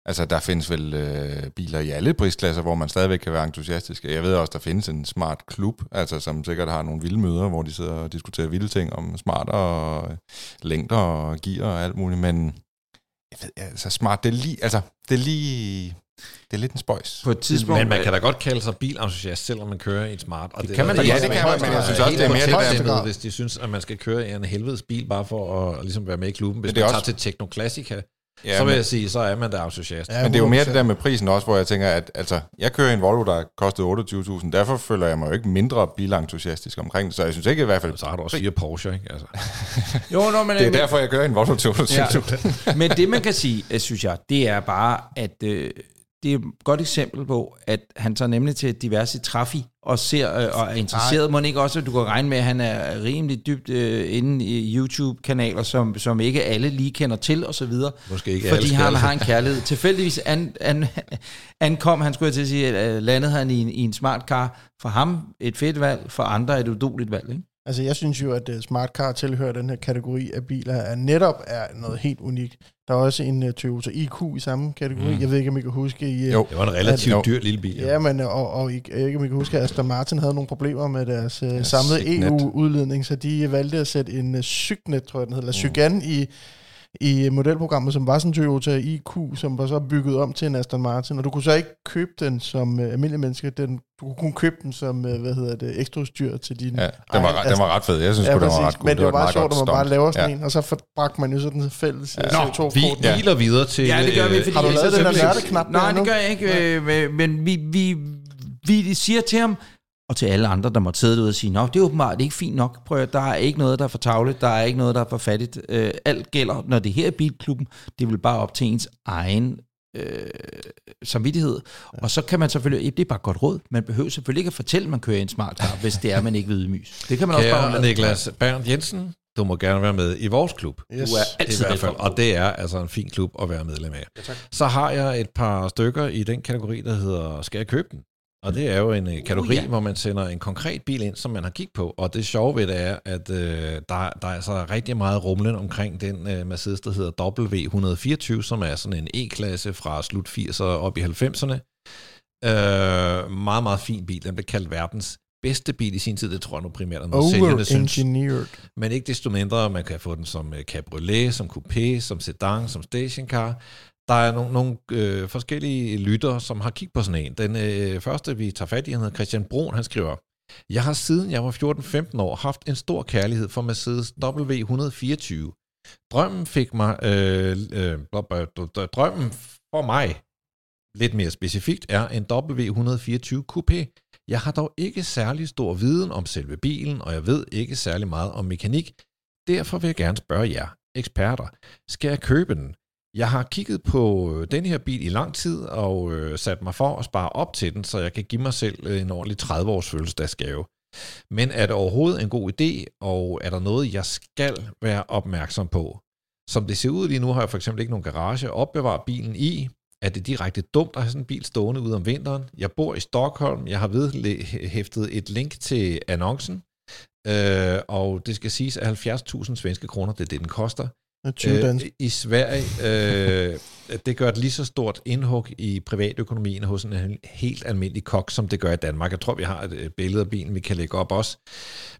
[SPEAKER 5] Altså, der findes vel øh, biler i alle prisklasser, hvor man stadigvæk kan være entusiastisk. Jeg ved også, der findes en smart klub, altså, som sikkert har nogle vilde møder, hvor de sidder og diskuterer vilde ting om smart og længder og gear og alt muligt. Men jeg ved, altså, smart, det er lige, altså, det er lige, det er lidt en spøjs.
[SPEAKER 4] På et tidspunkt. Men man kan da godt kalde sig bilentusiast, selvom man kører i en smart. Og
[SPEAKER 5] det, det kan man da, ja, det kan man, men jeg synes også, det er mere
[SPEAKER 4] det der. Hvis de synes, at man skal køre i en helvedes bil, bare for at ligesom være med i klubben. Hvis men det man også... tager til Techno Classica, Ja, så vil men, jeg sige, så er man der entusiast.
[SPEAKER 5] Ja, men det er jo mere det der med prisen også, hvor jeg tænker, at altså, jeg kører en Volvo, der kostede 28.000, derfor føler jeg mig jo ikke mindre bilentusiastisk omkring det, så jeg synes ikke i hvert fald...
[SPEAKER 4] Så har du også fire Porsche, ikke? Altså.
[SPEAKER 5] jo, no, men, det er men, derfor, jeg kører en Volvo til 28.000.
[SPEAKER 2] Ja. men det man kan sige, synes jeg, det er bare, at øh, det er et godt eksempel på, at han tager nemlig til diverse trafi og ser øh, og er interesseret. Må ikke også, at du kan regne med, at han er rimelig dybt øh, inde i YouTube-kanaler, som, som ikke alle lige kender til og så videre.
[SPEAKER 4] Måske ikke
[SPEAKER 2] Fordi han har en kærlighed. Tilfældigvis an, an, ankom, han skulle jeg til at sige, at øh, landede han i en, i en smart car. For ham et fedt valg, for andre et uduligt valg. Ikke?
[SPEAKER 3] Altså, jeg synes jo, at uh, Smart Car tilhører den her kategori af biler, er netop er noget helt unikt. Der er også en uh, Toyota IQ i samme kategori. Mm. Jeg ved ikke, om I kan huske... I,
[SPEAKER 4] uh, jo, det var en relativt at, dyr lille bil.
[SPEAKER 3] Ja, men og, og jeg ved ikke, om I kan huske, at Aston Martin havde nogle problemer med deres uh, ja, samlede EU-udledning, så de valgte at sætte en uh, Cygnet, tror jeg den hedder, mm. Cygan i i modelprogrammet, som var sådan en Toyota IQ, som var så bygget om til en Aston Martin, og du kunne så ikke købe den som uh, almindelig menneske, den, du kunne kun købe den som, uh, hvad hedder det, ekstra styr til din...
[SPEAKER 5] Ja, den var, den var ret fed, jeg synes ja, den var ret god.
[SPEAKER 3] Men det var, bare sjovt, at man bare laver sådan ja. en, og så bragte man jo sådan en fælles ja.
[SPEAKER 4] CO2 vi hviler videre til...
[SPEAKER 2] Ja, det gør vi, fordi...
[SPEAKER 3] Har du lavet den der knap
[SPEAKER 2] Nej, det gør jeg ikke, ja. men vi, vi, vi siger til ham, og til alle andre, der måtte sidde derude og sige, Nå, det er åbenbart ikke fint nok. Prøv at, der er ikke noget, der er for tavligt, der er ikke noget, der er for fattigt. Øh, alt gælder, når det her er bilklubben, det vil bare op til ens egen øh, samvittighed. Ja. Og så kan man selvfølgelig, det er bare godt råd, man behøver selvfølgelig ikke at fortælle, at man kører en smart car, hvis det er, man ikke vil ydmyges. Det kan man
[SPEAKER 4] Kære
[SPEAKER 2] også bare
[SPEAKER 4] Niklas Bernd Jensen, du må gerne være med i vores klub.
[SPEAKER 2] Yes. Du er altid i hvert fald,
[SPEAKER 4] og det er altså en fin klub at være medlem af. Ja, så har jeg et par stykker i den kategori, der hedder, skal jeg købe den? Og det er jo en uh, kategori, uh, ja. hvor man sender en konkret bil ind, som man har kigget på. Og det sjove ved det er, at uh, der, der er altså rigtig meget rumlen omkring den uh, Mercedes, der hedder W124, som er sådan en E-klasse fra slut 80'erne op i 90'erne. Uh, meget, meget fin bil. Den blev kaldt verdens bedste bil i sin tid. Det tror jeg nu primært,
[SPEAKER 3] når sælgerne synes.
[SPEAKER 4] Men ikke desto mindre, man kan få den som cabriolet, som coupé, som sedan, som stationcar. Der er nogle, nogle øh, forskellige lytter, som har kigget på sådan en. Den øh, første, vi tager fat i, han hedder Christian Brun, han skriver, Jeg har siden jeg var 14-15 år haft en stor kærlighed for Mercedes W124. Drømmen fik mig, øh, øh, drømmen for mig, lidt mere specifikt, er en W124 Coupé. Jeg har dog ikke særlig stor viden om selve bilen, og jeg ved ikke særlig meget om mekanik. Derfor vil jeg gerne spørge jer, eksperter, skal jeg købe den? Jeg har kigget på øh, den her bil i lang tid og øh, sat mig for at spare op til den, så jeg kan give mig selv øh, en ordentlig 30-års fødselsdagsgave. Men er det overhovedet en god idé, og er der noget, jeg skal være opmærksom på? Som det ser ud lige nu, har jeg for eksempel ikke nogen garage at opbevare bilen i. Er det direkte dumt at have sådan en bil stående ude om vinteren? Jeg bor i Stockholm. Jeg har vedhæftet et link til annoncen. Øh, og det skal siges, at 70.000 svenske kroner, det er det, den koster.
[SPEAKER 3] 20
[SPEAKER 4] Øh,
[SPEAKER 3] dansk.
[SPEAKER 4] I Sverige, øh, det gør et lige så stort indhug i privatøkonomien hos en helt almindelig kok, som det gør i Danmark. Jeg tror, vi har et øh, billede af bilen, vi kan lægge op også.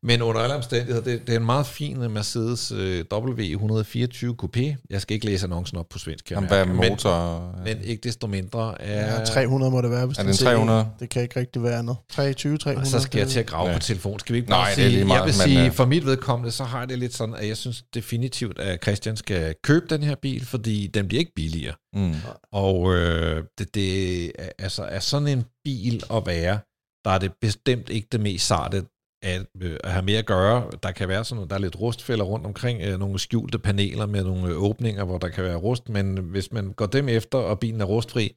[SPEAKER 4] Men under alle omstændigheder, det, det er en meget fin Mercedes øh, W124 Coupé. Jeg skal ikke læse annoncen op på svensk.
[SPEAKER 5] Jamen, hvad er motor?
[SPEAKER 4] Men, men ikke desto mindre er...
[SPEAKER 3] Ja, 300 må det være, hvis
[SPEAKER 5] Er
[SPEAKER 3] den
[SPEAKER 5] det en
[SPEAKER 3] ser
[SPEAKER 5] 300?
[SPEAKER 3] en. Det kan ikke rigtig være andet. 23, 300.
[SPEAKER 4] Og så skal jeg til at grave
[SPEAKER 5] Ja.
[SPEAKER 4] på telefon. Skal vi ikke
[SPEAKER 5] Nej,
[SPEAKER 4] bare
[SPEAKER 5] det er
[SPEAKER 4] sige,
[SPEAKER 5] lige meget,
[SPEAKER 4] jeg vil
[SPEAKER 5] men,
[SPEAKER 4] sige,
[SPEAKER 5] øh,
[SPEAKER 4] for mit vedkommende, så har jeg det lidt sådan, at jeg synes definitivt, at Christian skal købe den her bil, fordi den bliver ikke billigere.
[SPEAKER 5] Mm.
[SPEAKER 4] Og øh, det, det er- altså, er sådan en bil at være, der er det bestemt ikke det mest sarte at, øh, at have med at gøre. Der kan være sådan noget, der er lidt rustfælder rundt omkring, øh, nogle skjulte paneler med nogle øh, åbninger, hvor der kan være rust, men hvis man går dem efter, og bilen er rustfri,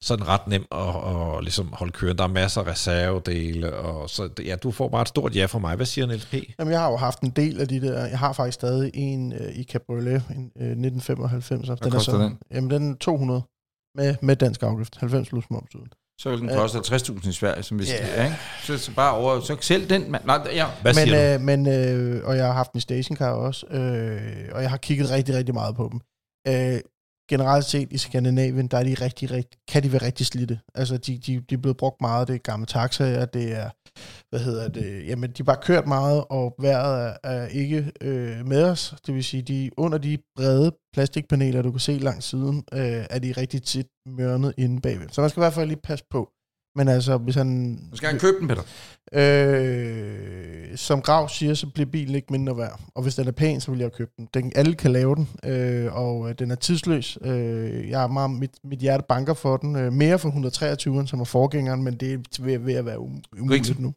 [SPEAKER 4] så er den ret nem at, at ligesom holde kørende. Der er masser af reservedele, og så ja, du får bare et stort ja fra mig. Hvad siger Niels P?
[SPEAKER 3] Jamen, jeg har jo haft en del af de der. Jeg har faktisk stadig en øh, i Cabriolet, en øh, 1995. Hvad
[SPEAKER 5] koster den?
[SPEAKER 3] Jamen, den er 200 med, med dansk afgift. 90 plus moms uden.
[SPEAKER 2] Så vil den koste 60.000 i Sverige, som vi
[SPEAKER 3] Ja.
[SPEAKER 2] yeah. ja, ikke? Så, så bare over, så selv den, mand. Nej, ja.
[SPEAKER 4] Hvad
[SPEAKER 3] men,
[SPEAKER 4] siger du?
[SPEAKER 3] øh, men øh, og jeg har haft en stationcar også, øh, og jeg har kigget rigtig, rigtig meget på dem. Øh, generelt set i Skandinavien, der er de rigtig, rigtig, kan de være rigtig slidte. Altså, de, de, de er blevet brugt meget, det er gamle taxaer, det er, hvad hedder det, jamen, de har bare kørt meget, og vejret er, er ikke øh, med os. Det vil sige, de under de brede plastikpaneler, du kan se langs siden, øh, er de rigtig tit mørnet inde bagved. Så man skal i hvert fald lige passe på. Men altså, hvis han...
[SPEAKER 2] Nu skal han købe den, Peter.
[SPEAKER 3] Øh, som Grav siger, så bliver bilen ikke mindre værd. Og hvis den er pæn, så vil jeg købe den. den alle kan lave den, øh, og øh, den er tidsløs. Øh, jeg har meget, mit, mit hjerte banker for den. Øh, mere for 123'eren, som er forgængeren, men det er ved, ved at være um, umuligt nu.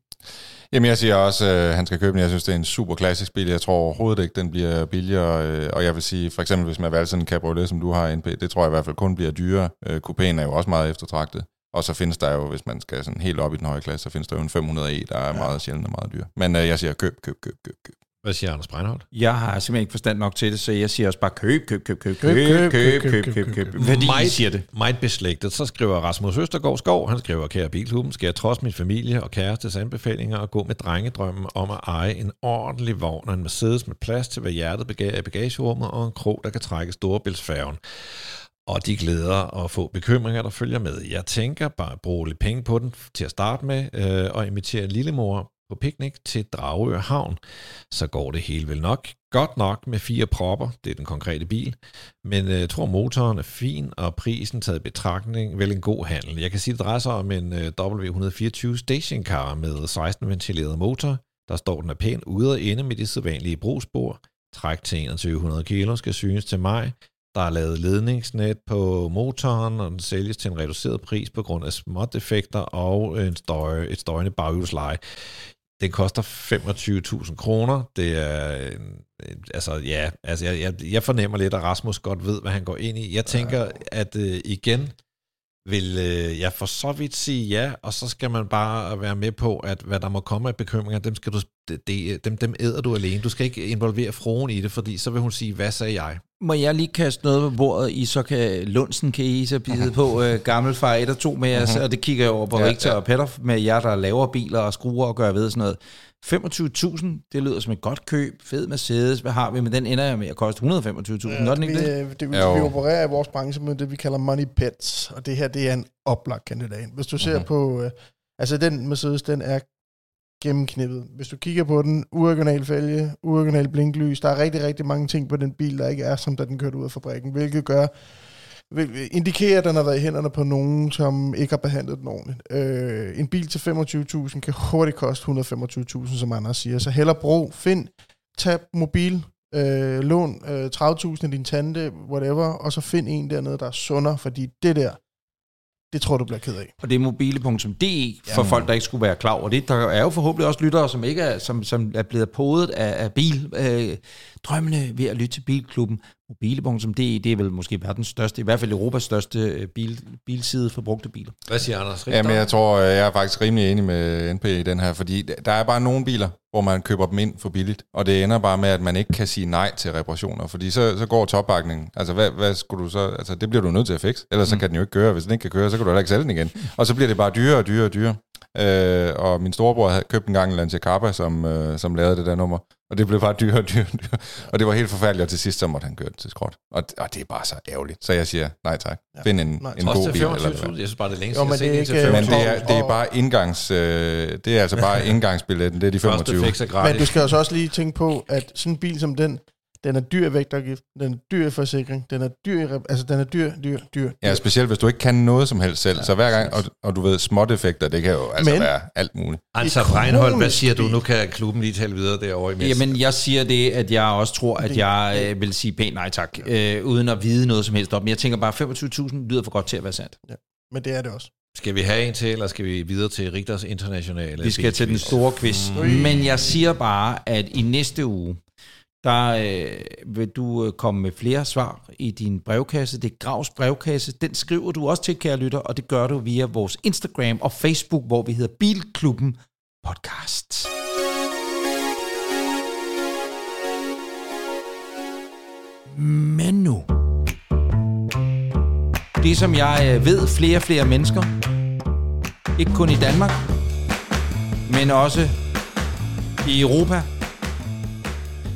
[SPEAKER 5] Jamen, jeg siger også, at han skal købe den. Jeg synes, det er en super klassisk bil. Jeg tror overhovedet ikke, den bliver billigere. øh, Og jeg vil sige, for eksempel, hvis man valgte sådan en Cabriolet, som du har, NP, det tror jeg i hvert fald kun bliver dyrere. Øh, Coupéen er jo også meget eftertragtet. Og så findes der jo, hvis man skal sådan helt op i den høje klasse, så findes der jo en 500e, der er ja. meget sjældent og meget dyr. Men øh, jeg siger køb, køb, køb, køb, køb.
[SPEAKER 4] Hvad siger Anders Breinholt?
[SPEAKER 2] Jeg har simpelthen ikke forstand nok til det, så jeg siger også bare køb, køb, køb, køb, køb, køb, køb, køb, køb, køb, køb. Fordi I siger det.
[SPEAKER 4] Meget beslægtet. Så skriver Rasmus Østergaard Skov, han skriver, kære bilklubben, skal jeg trods min familie og kærestes anbefalinger og gå med drengedrømmen om at eje en ordentlig vogn og en Mercedes med plads til, hvad hjertet begærer i bagagerummet og en krog, der kan trække storebæltsfærgen. Og de glæder og få bekymringer, der følger med. Jeg tænker bare at bruge lidt penge på den til at starte med, øh, og invitere lillemor på picnic til Dragør Havn. Så går det hele vel nok. Godt nok med fire propper, det er den konkrete bil, men øh, jeg tror motoren er fin, og prisen taget i betragtning vel en god handel. Jeg kan sige, det drejer sig om en øh, W124 stationcar med 16 ventileret motor. Der står, den er pæn ude og inde med de sædvanlige brugsspor. Træk til 2100 kg skal synes til mig. Der er lavet ledningsnet på motoren, og den sælges til en reduceret pris på grund af smådefekter og en støj, et støjende baghjulsleje. Den koster 25.000 kroner. Det er, en, altså ja, altså jeg, jeg, jeg fornemmer lidt, at Rasmus godt ved, hvad han går ind i. Jeg tænker, at øh, igen vil øh, jeg for så vidt sige ja, og så skal man bare være med på, at hvad der må komme af bekymringer, dem, skal du, det, dem, dem æder du alene. Du skal ikke involvere fruen i det, fordi så vil hun sige, hvad sagde jeg?
[SPEAKER 2] Må jeg lige kaste noget på bordet, I så kan, Lundsen kan I så bide på uh, gammelfar 1 og 2 med jer, og det kigger jeg over på
[SPEAKER 5] Ja,
[SPEAKER 2] Victor
[SPEAKER 5] ja.
[SPEAKER 2] og Petter med jer, der laver biler og skruer og gør ved sådan noget. 25.000, det lyder som et godt køb. Fed Mercedes, hvad har vi? Men den ender jeg med at koste 125.000, ja, gør den
[SPEAKER 3] vi,
[SPEAKER 2] ikke det?
[SPEAKER 3] øh, det, vi,
[SPEAKER 5] Jo.
[SPEAKER 3] vi opererer i vores branche med det, vi kalder money pets, og det her, det er en oplagt kandidat. Hvis du ser
[SPEAKER 5] Mhm.
[SPEAKER 3] på, øh, altså den Mercedes, den er gennemknippet. Hvis du kigger på den, uoriginal fælge, uoriginal blinklys, der er rigtig, rigtig mange ting på den bil, der ikke er, som da den kørte ud af fabrikken, hvilket gør, indikerer, at den har været i hænderne på nogen, som ikke har behandlet den ordentligt. Øh, en bil til 25.000 kan hurtigt koste 125.000, som Anders siger. Så heller brug, find, tag mobil, øh, lån øh, 30.000 af din tante, whatever, og så find en dernede, der er sundere, fordi det der, Det tror jeg, du bliver ked af.
[SPEAKER 2] Og det er mobile.de for folk, der ikke skulle være klar over det. Der er jo forhåbentlig også lyttere, som ikke er, som, som er blevet podet af, af bil. Øh, drømmene ved at lytte til Bilklubben. Mobile.de, det er vel måske verdens største, i hvert fald Europas største øh, bil, bilside for brugte biler.
[SPEAKER 4] Hvad siger Anders? Richter?
[SPEAKER 5] Jamen, jeg tror, øh, jeg er faktisk rimelig enig med NP i den her, fordi der er bare nogle biler, hvor man køber dem ind for billigt, og det ender bare med, at man ikke kan sige nej til reparationer, fordi så, så går topbakningen. Altså, hvad, hvad skulle du så... Altså, det bliver du nødt til at fikse, ellers mm. så kan den jo ikke køre. Hvis den ikke kan køre, så kan du heller ikke sælge den igen. Og så bliver det bare dyrere og dyrere og dyrere. Øh, og min storebror havde købt en gang en Lancia Kappa, som, øh, som lavede det der nummer. Og det blev bare dyrere og dyrere, og dyrere. Og det var helt forfærdeligt, og til sidst så måtte han køre det til skrot. Og, og det er bare så ærgerligt. Så jeg siger, nej tak. Find en,
[SPEAKER 3] Nej,
[SPEAKER 5] en god bil. Eller
[SPEAKER 4] 25.000.
[SPEAKER 5] hvad.
[SPEAKER 4] Jeg synes bare, det er længe
[SPEAKER 3] Jo, men
[SPEAKER 4] siden,
[SPEAKER 3] det er
[SPEAKER 4] jeg har set til
[SPEAKER 5] Men det er, det er bare indgangs... Øh, det er altså bare indgangsbilletten, det er de
[SPEAKER 4] 25.
[SPEAKER 5] 25.
[SPEAKER 4] Første fix er gratis.
[SPEAKER 3] Men du skal jo så også lige tænke på, at sådan en bil som den, den er dyr i vægtafgift, den er dyr i forsikring, den er dyr i, rep- altså den er dyr, dyr, dyr.
[SPEAKER 5] Ja, specielt hvis du ikke kan noget som helst selv. Ja, så hver gang, og, og du ved, små defekter, det kan jo altså
[SPEAKER 3] Men-
[SPEAKER 5] være alt muligt.
[SPEAKER 3] Ikonisk
[SPEAKER 4] Breinholt, hvad siger du? Nu kan klubben lige tale videre derovre imens.
[SPEAKER 2] Jamen, jeg siger det, at jeg også tror, at jeg øh, vil sige pænt nej tak, øh, uden at vide noget som helst om. Men jeg tænker bare, 25.000 lyder for godt til at være sandt.
[SPEAKER 3] Men det er det også.
[SPEAKER 4] Skal vi have en til, eller skal vi videre til Rigters Internationale
[SPEAKER 2] Vi skal til den store quiz.
[SPEAKER 3] Mm.
[SPEAKER 2] Men jeg siger bare, at i næste uge, der øh, vil du øh, komme med flere svar i din brevkasse. Det er Gravs brevkasse. Den skriver du også til, kære lytter, og det gør du via vores Instagram og Facebook, hvor vi hedder Bilklubben Podcast. Men nu. Det, som jeg øh, ved flere og flere mennesker, ikke kun i Danmark, men også i Europa.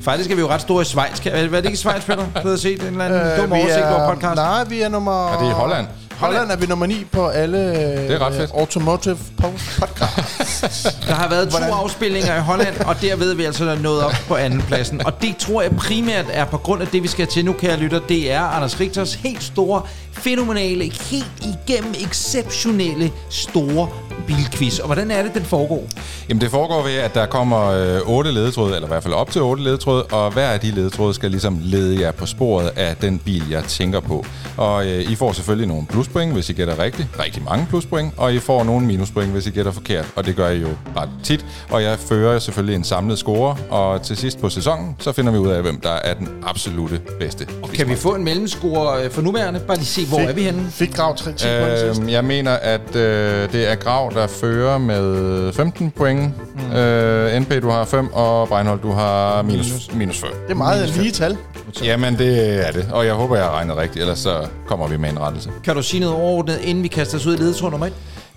[SPEAKER 2] Faktisk er vi jo ret store i Schweiz. Kan, er det ikke i Schweiz, Peter? Du har set en eller anden øh, dum
[SPEAKER 3] vi
[SPEAKER 2] oversigt
[SPEAKER 3] er,
[SPEAKER 2] over podcast.
[SPEAKER 3] Nej, vi er nummer...
[SPEAKER 5] Er det i Holland?
[SPEAKER 3] Holland er vi nummer 9 på alle det
[SPEAKER 5] er ret fedt.
[SPEAKER 3] automotive po- podcast.
[SPEAKER 2] Der har været to
[SPEAKER 3] Hvordan?
[SPEAKER 2] afspilninger i Holland, og derved er vi altså nået op på anden pladsen. Og det tror jeg primært er på grund af det, vi skal til nu, kære lytter. Det er Anders Richters helt store, fænomenale, helt igennem exceptionelle store bilquiz. Og hvordan er det, den foregår?
[SPEAKER 5] Jamen det foregår ved, at der kommer øh, otte ledetråde, eller i hvert fald op til otte ledetråde, og hver af de ledetråde skal ligesom lede jer på sporet af den bil, jeg tænker på. Og øh, I får selvfølgelig nogle pluspoint, hvis I gætter rigtigt. Rigtig mange pluspoint. Og I får nogle minuspoint, hvis I gætter forkert. Og det gør I jo ret tit. Og jeg fører selvfølgelig en samlet score. Og til sidst på sæsonen, så finder vi ud af, hvem der er den absolute bedste.
[SPEAKER 2] Kan vi få en mellemscore øh, for nuværende? Bare lige se, hvor er vi henne?
[SPEAKER 3] Fik grav 3 10 point sidst.
[SPEAKER 5] Øhm, jeg mener, at øh, det er Grav, der fører med 15 point. Mm. Øh, NP, du har 5, og Breinholt, du har minus, minus 5.
[SPEAKER 3] Det er meget lige tal.
[SPEAKER 5] Jamen, det er det. Og jeg håber, jeg har regnet rigtigt, ellers så kommer vi med en rettelse.
[SPEAKER 2] Kan du sige noget overordnet, inden vi kaster os ud i ledetråd nummer 1?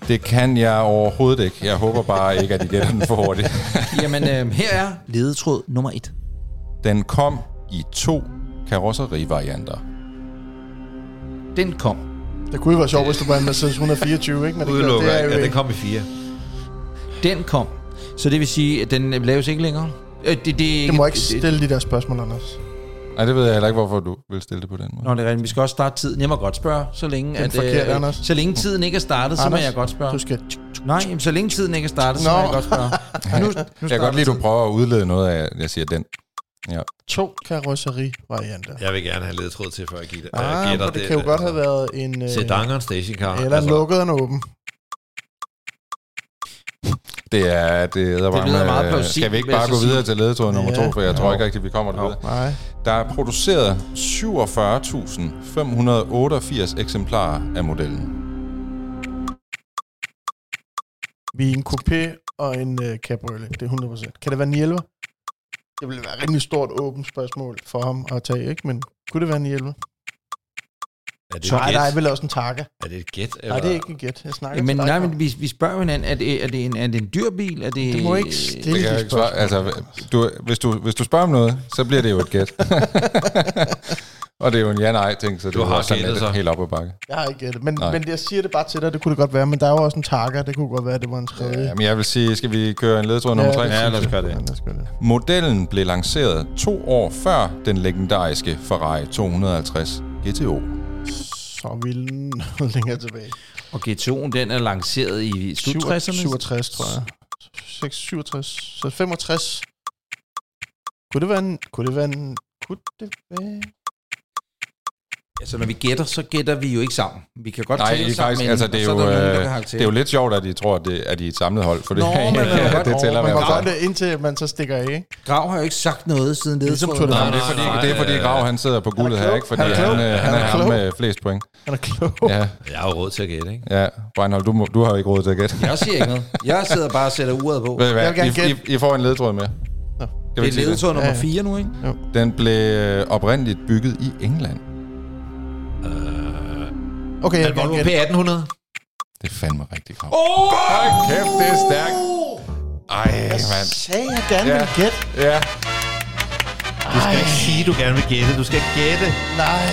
[SPEAKER 5] Det kan jeg overhovedet ikke. Jeg håber bare ikke, at I gætter den for hurtigt.
[SPEAKER 2] Jamen, øh, her er ledetråd nummer 1.
[SPEAKER 5] Den kom i to karosserivarianter.
[SPEAKER 2] Den kom.
[SPEAKER 3] Det kunne jo være sjovt, hvis du var en Mercedes 124, ikke? Men det, gør-
[SPEAKER 4] Udelukker.
[SPEAKER 3] det er jo
[SPEAKER 4] Ja, den
[SPEAKER 3] ikke.
[SPEAKER 4] kom i fire.
[SPEAKER 2] Den kom. Så det vil sige, at den øh, laves ikke længere? Øh, det, det,
[SPEAKER 3] Det må ikke stille de der spørgsmål, Anders.
[SPEAKER 5] Nej, det ved jeg heller ikke, hvorfor du vil stille det på den måde.
[SPEAKER 2] Nå, det er rigtigt. Vi skal også starte tiden. Jeg må godt spørge, så længe,
[SPEAKER 3] Det
[SPEAKER 2] at,
[SPEAKER 3] forkert,
[SPEAKER 2] øh,
[SPEAKER 3] Anders.
[SPEAKER 2] så længe tiden ikke er startet, så må
[SPEAKER 3] Anders,
[SPEAKER 2] jeg godt spørge.
[SPEAKER 3] Du skal...
[SPEAKER 2] Nej, jamen, så længe tiden ikke er startet, så
[SPEAKER 3] Nå.
[SPEAKER 2] må jeg godt spørge. Nu, nu
[SPEAKER 5] Jeg kan godt lide, at du prøver at udlede noget af, jeg siger den. Ja.
[SPEAKER 3] To karosseri-varianter.
[SPEAKER 4] Jeg vil gerne have ledetråd til, før jeg giver det.
[SPEAKER 3] Ah,
[SPEAKER 4] jeg
[SPEAKER 3] men det kan jo godt have været en... øh,
[SPEAKER 4] Sedan og en stationcar. Altså,
[SPEAKER 3] Eller en lukket og en åben.
[SPEAKER 5] Det er... Det, det,
[SPEAKER 2] lyder meget
[SPEAKER 5] øh,
[SPEAKER 2] plausibelt,
[SPEAKER 5] Skal vi ikke bare gå videre til ledetråd nummer
[SPEAKER 3] Ja.
[SPEAKER 5] to, for jeg tror
[SPEAKER 3] Jo.
[SPEAKER 5] ikke rigtigt, vi kommer derud.
[SPEAKER 3] Nej.
[SPEAKER 5] Der er produceret 47.588 eksemplarer af modellen.
[SPEAKER 3] Vi er en coupé og en øh, cabriolet. Det er 100%. Kan det være 911? Det ville være et rimelig stort åbent spørgsmål for ham at tage, ikke? Men kunne det være 911?
[SPEAKER 4] Er det
[SPEAKER 3] Nej,
[SPEAKER 4] et
[SPEAKER 3] der er
[SPEAKER 4] gæt?
[SPEAKER 3] vel også en takke.
[SPEAKER 4] Er det et gæt?
[SPEAKER 3] Nej, det er ikke en gæt. Jeg snakker
[SPEAKER 2] Men
[SPEAKER 3] til dig.
[SPEAKER 2] nej, men vi, vi spørger hinanden, er det, er, det en, er det en dyr bil? Er det,
[SPEAKER 3] Det må ikke stille
[SPEAKER 5] Det ikke svare.
[SPEAKER 3] spørgsmål.
[SPEAKER 5] Altså, du, hvis, du, hvis du spørger om noget, så bliver det jo et gæt. og det er jo en ja-nej-ting, så det
[SPEAKER 4] Du
[SPEAKER 5] er
[SPEAKER 4] har
[SPEAKER 5] sådan
[SPEAKER 4] gættet,
[SPEAKER 5] lidt
[SPEAKER 4] så.
[SPEAKER 5] helt op ad bakke.
[SPEAKER 3] Jeg har ikke gættet. Men,
[SPEAKER 5] Nej.
[SPEAKER 3] men jeg siger det bare til dig, det kunne det godt være. Men der er jo også en takker. Det kunne godt være, det var en tredje.
[SPEAKER 5] Ja, men jeg vil sige, skal vi køre en ledetråd nummer 3?
[SPEAKER 3] det
[SPEAKER 2] Ja,
[SPEAKER 3] synes
[SPEAKER 2] lad os
[SPEAKER 3] jeg.
[SPEAKER 2] gøre det.
[SPEAKER 3] Ja, lad os gøre det.
[SPEAKER 5] Modellen blev lanceret to år før den legendariske Ferrari 250 GTO.
[SPEAKER 3] Så vi noget længere tilbage.
[SPEAKER 2] Og GTO'en, den er lanceret i slut 60'erne?
[SPEAKER 3] 67, tror jeg. 6, 67. Så 65. Kunne det være en... Kunne det være en... Kunne det være...
[SPEAKER 2] Altså, når vi gætter, så gætter vi jo ikke sammen. Vi kan godt
[SPEAKER 5] Nej,
[SPEAKER 2] tælle
[SPEAKER 5] det er
[SPEAKER 2] sammen,
[SPEAKER 5] faktisk,
[SPEAKER 2] men-
[SPEAKER 5] altså, det er, jo,
[SPEAKER 2] der nogen, der
[SPEAKER 5] øh, det er jo lidt sjovt, at de tror, at det at de er et samlet hold, for det,
[SPEAKER 2] Nå, men man kan godt-
[SPEAKER 5] det tæller
[SPEAKER 3] Man
[SPEAKER 5] sig.
[SPEAKER 3] det, indtil man så stikker af, ikke?
[SPEAKER 2] Grav har jo ikke sagt noget siden
[SPEAKER 3] ligesom
[SPEAKER 2] ledetråden.
[SPEAKER 3] Tour de
[SPEAKER 5] Nej, men det er fordi, det er fordi Grav han sidder på guldet her, ikke? Fordi
[SPEAKER 3] Han er
[SPEAKER 5] han, øh, han
[SPEAKER 3] Han
[SPEAKER 5] er
[SPEAKER 3] er
[SPEAKER 5] ham med flest point.
[SPEAKER 3] Han er klog.
[SPEAKER 5] Ja,
[SPEAKER 4] Jeg har jo råd til at gætte, ikke?
[SPEAKER 5] ja. Breinholt, du, du har jo ikke råd til at gætte.
[SPEAKER 2] Jeg siger ikke noget. Jeg sidder bare og sætter uret på.
[SPEAKER 5] Ved I hvad?
[SPEAKER 3] Jeg vil gerne
[SPEAKER 5] I, I,
[SPEAKER 3] gætte.
[SPEAKER 5] I, får en ledtråd med.
[SPEAKER 2] Det er
[SPEAKER 5] det?
[SPEAKER 2] ledetråd nummer
[SPEAKER 3] Ja, ja.
[SPEAKER 2] 4 nu, ikke?
[SPEAKER 5] Den blev øh, oprindeligt bygget i England.
[SPEAKER 3] Okay, jeg
[SPEAKER 4] Volvo
[SPEAKER 3] gerne gætte.
[SPEAKER 4] P1800?
[SPEAKER 5] Det er fandme rigtig Grav.
[SPEAKER 2] Åh!
[SPEAKER 5] Hold kæft, det er stærkt. Ej, mand.
[SPEAKER 3] Sagde jeg gerne
[SPEAKER 5] Ja.
[SPEAKER 3] vil gætte?
[SPEAKER 5] Ja.
[SPEAKER 4] Du skal ikke sige, du gerne vil gætte. Du skal gætte.
[SPEAKER 3] Nej.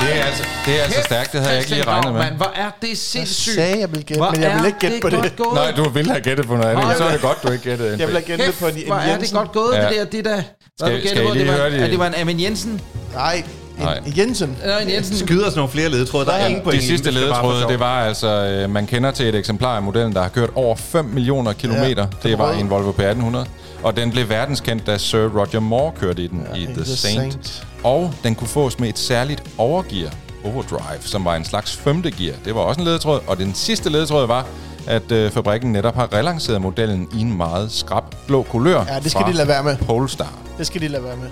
[SPEAKER 5] Det er altså, det er altså stærkt, det havde jeg ikke lige regnet med.
[SPEAKER 2] Mand, hvor er det
[SPEAKER 3] Jeg
[SPEAKER 2] sindssygt.
[SPEAKER 3] sagde, jeg ville gætte,
[SPEAKER 2] Hvor
[SPEAKER 3] men jeg vil ikke gætte på det.
[SPEAKER 2] godt gået.
[SPEAKER 5] Nej, du ville have gættet på noget andet. Så er det godt, du ikke gættede
[SPEAKER 3] Jeg vil have gættet på en, en
[SPEAKER 2] hvor er det godt gået,
[SPEAKER 5] Ja.
[SPEAKER 2] det der. Det der. Hvad
[SPEAKER 5] Skal-
[SPEAKER 2] du
[SPEAKER 5] I
[SPEAKER 2] på,
[SPEAKER 5] lige
[SPEAKER 2] det var, det var en Amin Jensen.
[SPEAKER 3] Nej,
[SPEAKER 5] Nej.
[SPEAKER 3] en Jensen.
[SPEAKER 2] Eller en Jensen.
[SPEAKER 4] Skyder os nogle flere ledetråde. Der er ingen point.
[SPEAKER 5] De
[SPEAKER 4] i
[SPEAKER 5] sidste ledetråde, det var altså, øh, man kender til et eksemplar af modellen, der har kørt over 5 millioner kilometer.
[SPEAKER 3] Ja,
[SPEAKER 5] det var en Volvo P1800. Og den blev verdenskendt, da Sir Roger Moore kørte i den ja, i
[SPEAKER 3] i
[SPEAKER 5] The,
[SPEAKER 3] The
[SPEAKER 5] Saint.
[SPEAKER 3] Saint.
[SPEAKER 5] Og den kunne fås med et særligt overgear, overdrive, som var en slags femte gear. Det var også en ledetråd. Og den sidste ledetråd var, at øh, fabrikken netop har relanceret modellen i en meget skrab blå kulør.
[SPEAKER 3] Ja, det skal
[SPEAKER 5] fra
[SPEAKER 3] de lade være med.
[SPEAKER 5] Polestar.
[SPEAKER 3] Det skal de lade være med.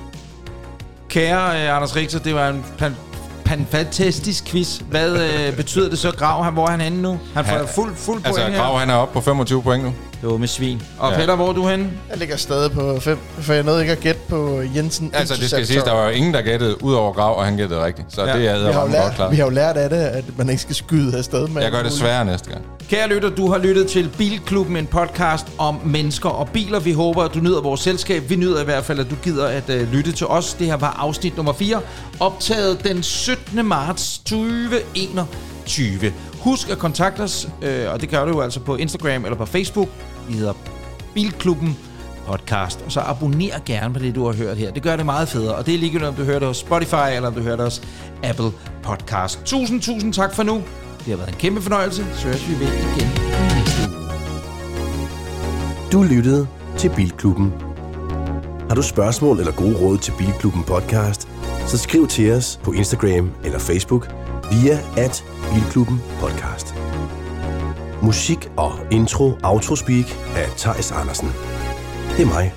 [SPEAKER 2] Kære øh, Anders Richter, det var en pan, pan, fantastisk quiz. Hvad øh, betyder det så, Grav? Han, hvor er han henne nu? Han får
[SPEAKER 5] Han-
[SPEAKER 2] fuld, fuld
[SPEAKER 5] Altså,
[SPEAKER 2] point
[SPEAKER 5] Grav
[SPEAKER 2] her.
[SPEAKER 5] han er oppe på 25 point nu.
[SPEAKER 2] Det var med svin. Og
[SPEAKER 5] Ja.
[SPEAKER 2] Peter, hvor er du henne?
[SPEAKER 3] Jeg ligger stadig på 5, for jeg nåede ikke at gætte på Jensen.
[SPEAKER 5] Altså, det skal siges, der var jo ingen, der gættede ud over Grav, og han gættede rigtigt. Så
[SPEAKER 2] Ja.
[SPEAKER 5] det er
[SPEAKER 3] jo
[SPEAKER 5] jeg godt
[SPEAKER 3] lært,
[SPEAKER 5] klar.
[SPEAKER 3] vi har jo lært af det, at man ikke skal skyde afsted med
[SPEAKER 5] Jeg gør det sværere næste gang.
[SPEAKER 2] Kære lytter, du har lyttet til Bilklubben, en podcast om mennesker og biler. Vi håber, at du nyder vores selskab. Vi nyder i hvert fald, at du gider at uh, lytte til os. Det her var afsnit nummer 4, optaget den 17. marts 2021. Husk at kontakte os, øh, og det gør du jo altså på Instagram eller på Facebook. Vi hedder Bilklubben podcast, og så abonner gerne på det, du har hørt her. Det gør det meget federe, og det er ligegyldigt, om du hører det hos Spotify, eller om du hører det hos Apple Podcast. Tusind, tusind tak for nu. Det har været en kæmpe fornøjelse. Så høres vi ved igen næste uge.
[SPEAKER 1] Du lyttede til Bilklubben. Har du spørgsmål eller gode råd til Bilklubben podcast, så skriv til os på Instagram eller Facebook via at Bilklubben podcast. Musik og intro Autospeak af Thijs Andersen. Det er mig,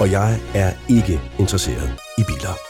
[SPEAKER 1] og jeg er ikke interesseret i biler.